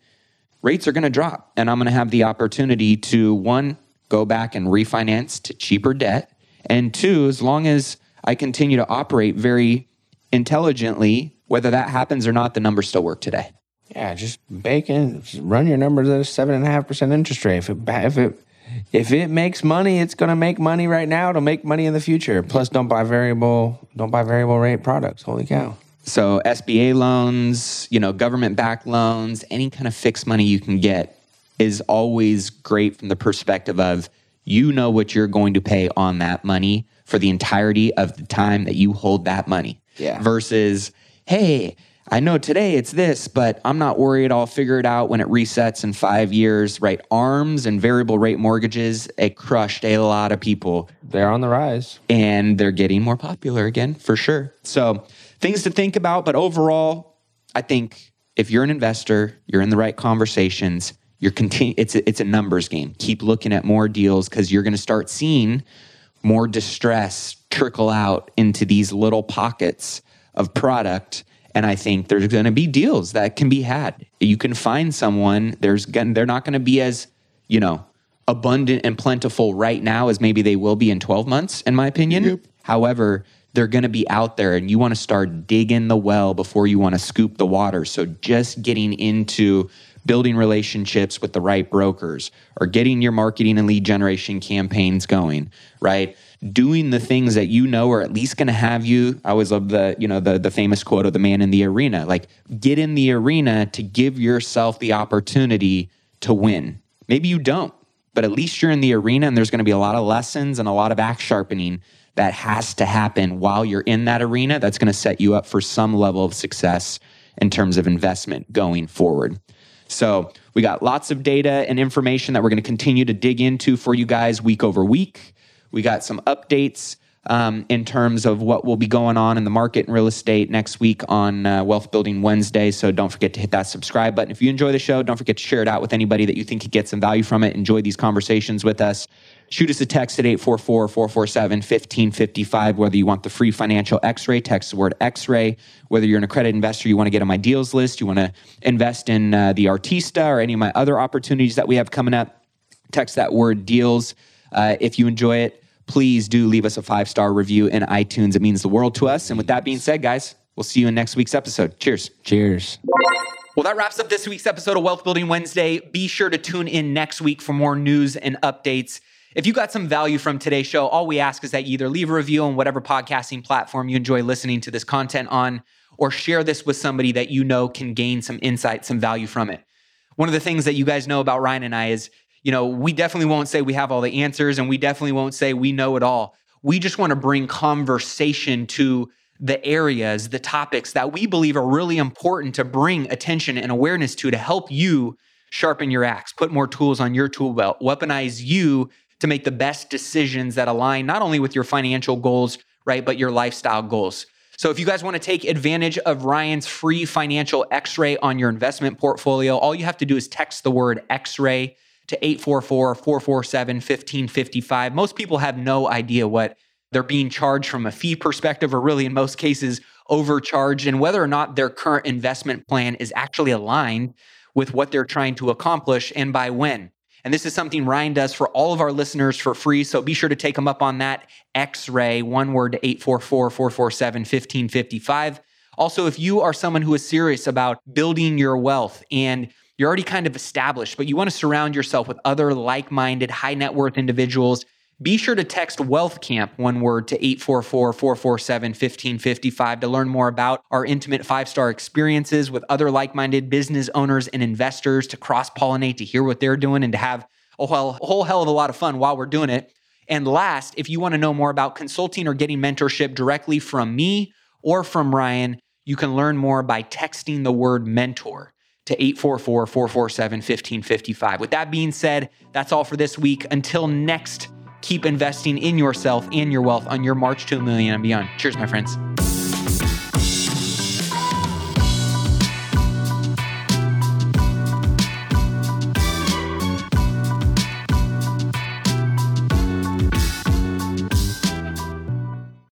[SPEAKER 1] rates are going to drop. And I'm going to have the opportunity to one, go back and refinance to cheaper debt. And two, as long as I continue to operate very intelligently, whether that happens or not, the numbers still work today.
[SPEAKER 3] Yeah, just bake in, run your numbers at a seven and a half percent interest rate. If it if it if it makes money, it's going to make money right now. It'll make money in the future. Plus, don't buy variable don't buy variable rate products. Holy cow!
[SPEAKER 1] So SBA loans, you know, government backed loans, any kind of fixed money you can get is always great from the perspective of you know what you're going to pay on that money for the entirety of the time that you hold that money.
[SPEAKER 3] Yeah.
[SPEAKER 1] Versus, hey, I know today it's this, but I'm not worried. I'll figure it out when it resets in five years, right? ARMs and variable rate mortgages, it crushed a lot of people.
[SPEAKER 3] They're on the rise.
[SPEAKER 1] And they're getting more popular again, for sure. So, things to think about. But overall, I think if you're an investor, you're in the right conversations, you're continu- it's, a, it's a numbers game. Keep looking at more deals because you're going to start seeing more distress trickle out into these little pockets of product and I think there's going to be deals that can be had. You can find someone. There's they're not going to be as you know abundant and plentiful right now as maybe they will be in 12 months, in my opinion. Yep. However, they're going to be out there, and you want to start digging the well before you want to scoop the water. So just getting into building relationships with the right brokers or getting your marketing and lead generation campaigns going, right? Doing the things that you know are at least going to have you i always love the you know the the famous quote of the man in the arena like get in the arena to give yourself the opportunity to win. Maybe you don't but at least you're in the arena and there's going to be a lot of lessons and a lot of axe sharpening that has to happen while you're in that arena that's going to set you up for some level of success in terms of investment going forward. So we got lots of data and information that we're going to continue to dig into for you guys week over week we got some updates um, in terms of what will be going on in the market and real estate next week on uh, Wealth Building Wednesday. So don't forget to hit that subscribe button. If you enjoy the show, don't forget to share it out with anybody that you think could get some value from it. Enjoy these conversations with us. Shoot us a text at 844 447 1555. Whether you want the free financial x ray, text the word x ray. Whether you're an accredited investor, you want to get on my deals list, you want to invest in uh, the Artista or any of my other opportunities that we have coming up, text that word deals uh, if you enjoy it, please do leave us a five star review in iTunes. It means the world to us. And with that being said, guys, we'll see you in next week's episode. Cheers.
[SPEAKER 3] Cheers.
[SPEAKER 1] Well, that wraps up this week's episode of Wealth Building Wednesday. Be sure to tune in next week for more news and updates. If you got some value from today's show, all we ask is that you either leave a review on whatever podcasting platform you enjoy listening to this content on, or share this with somebody that you know can gain some insight, some value from it. One of the things that you guys know about Ryan and I is you know, we definitely won't say we have all the answers and we definitely won't say we know it all. We just want to bring conversation to the areas, the topics that we believe are really important to bring attention and awareness to to help you sharpen your axe, put more tools on your tool belt, weaponize you to make the best decisions that align not only with your financial goals, right, but your lifestyle goals. So if you guys want to take advantage of Ryan's free financial x-ray on your investment portfolio, all you have to do is text the word x-ray to 844 447 1555. Most people have no idea what they're being charged from a fee perspective, or really in most cases, overcharged, and whether or not their current investment plan is actually aligned with what they're trying to accomplish and by when. And this is something Ryan does for all of our listeners for free. So be sure to take them up on that X ray, one word to 844 447 1555. Also, if you are someone who is serious about building your wealth and you're already kind of established, but you want to surround yourself with other like minded, high net worth individuals. Be sure to text Wealth Camp, one word, to 844 447 1555 to learn more about our intimate five star experiences with other like minded business owners and investors to cross pollinate, to hear what they're doing, and to have a whole, a whole hell of a lot of fun while we're doing it. And last, if you want to know more about consulting or getting mentorship directly from me or from Ryan, you can learn more by texting the word mentor to 844 447 1555. With that being said, that's all for this week. Until next, keep investing in yourself and your wealth on your march to a million and beyond. Cheers, my friends.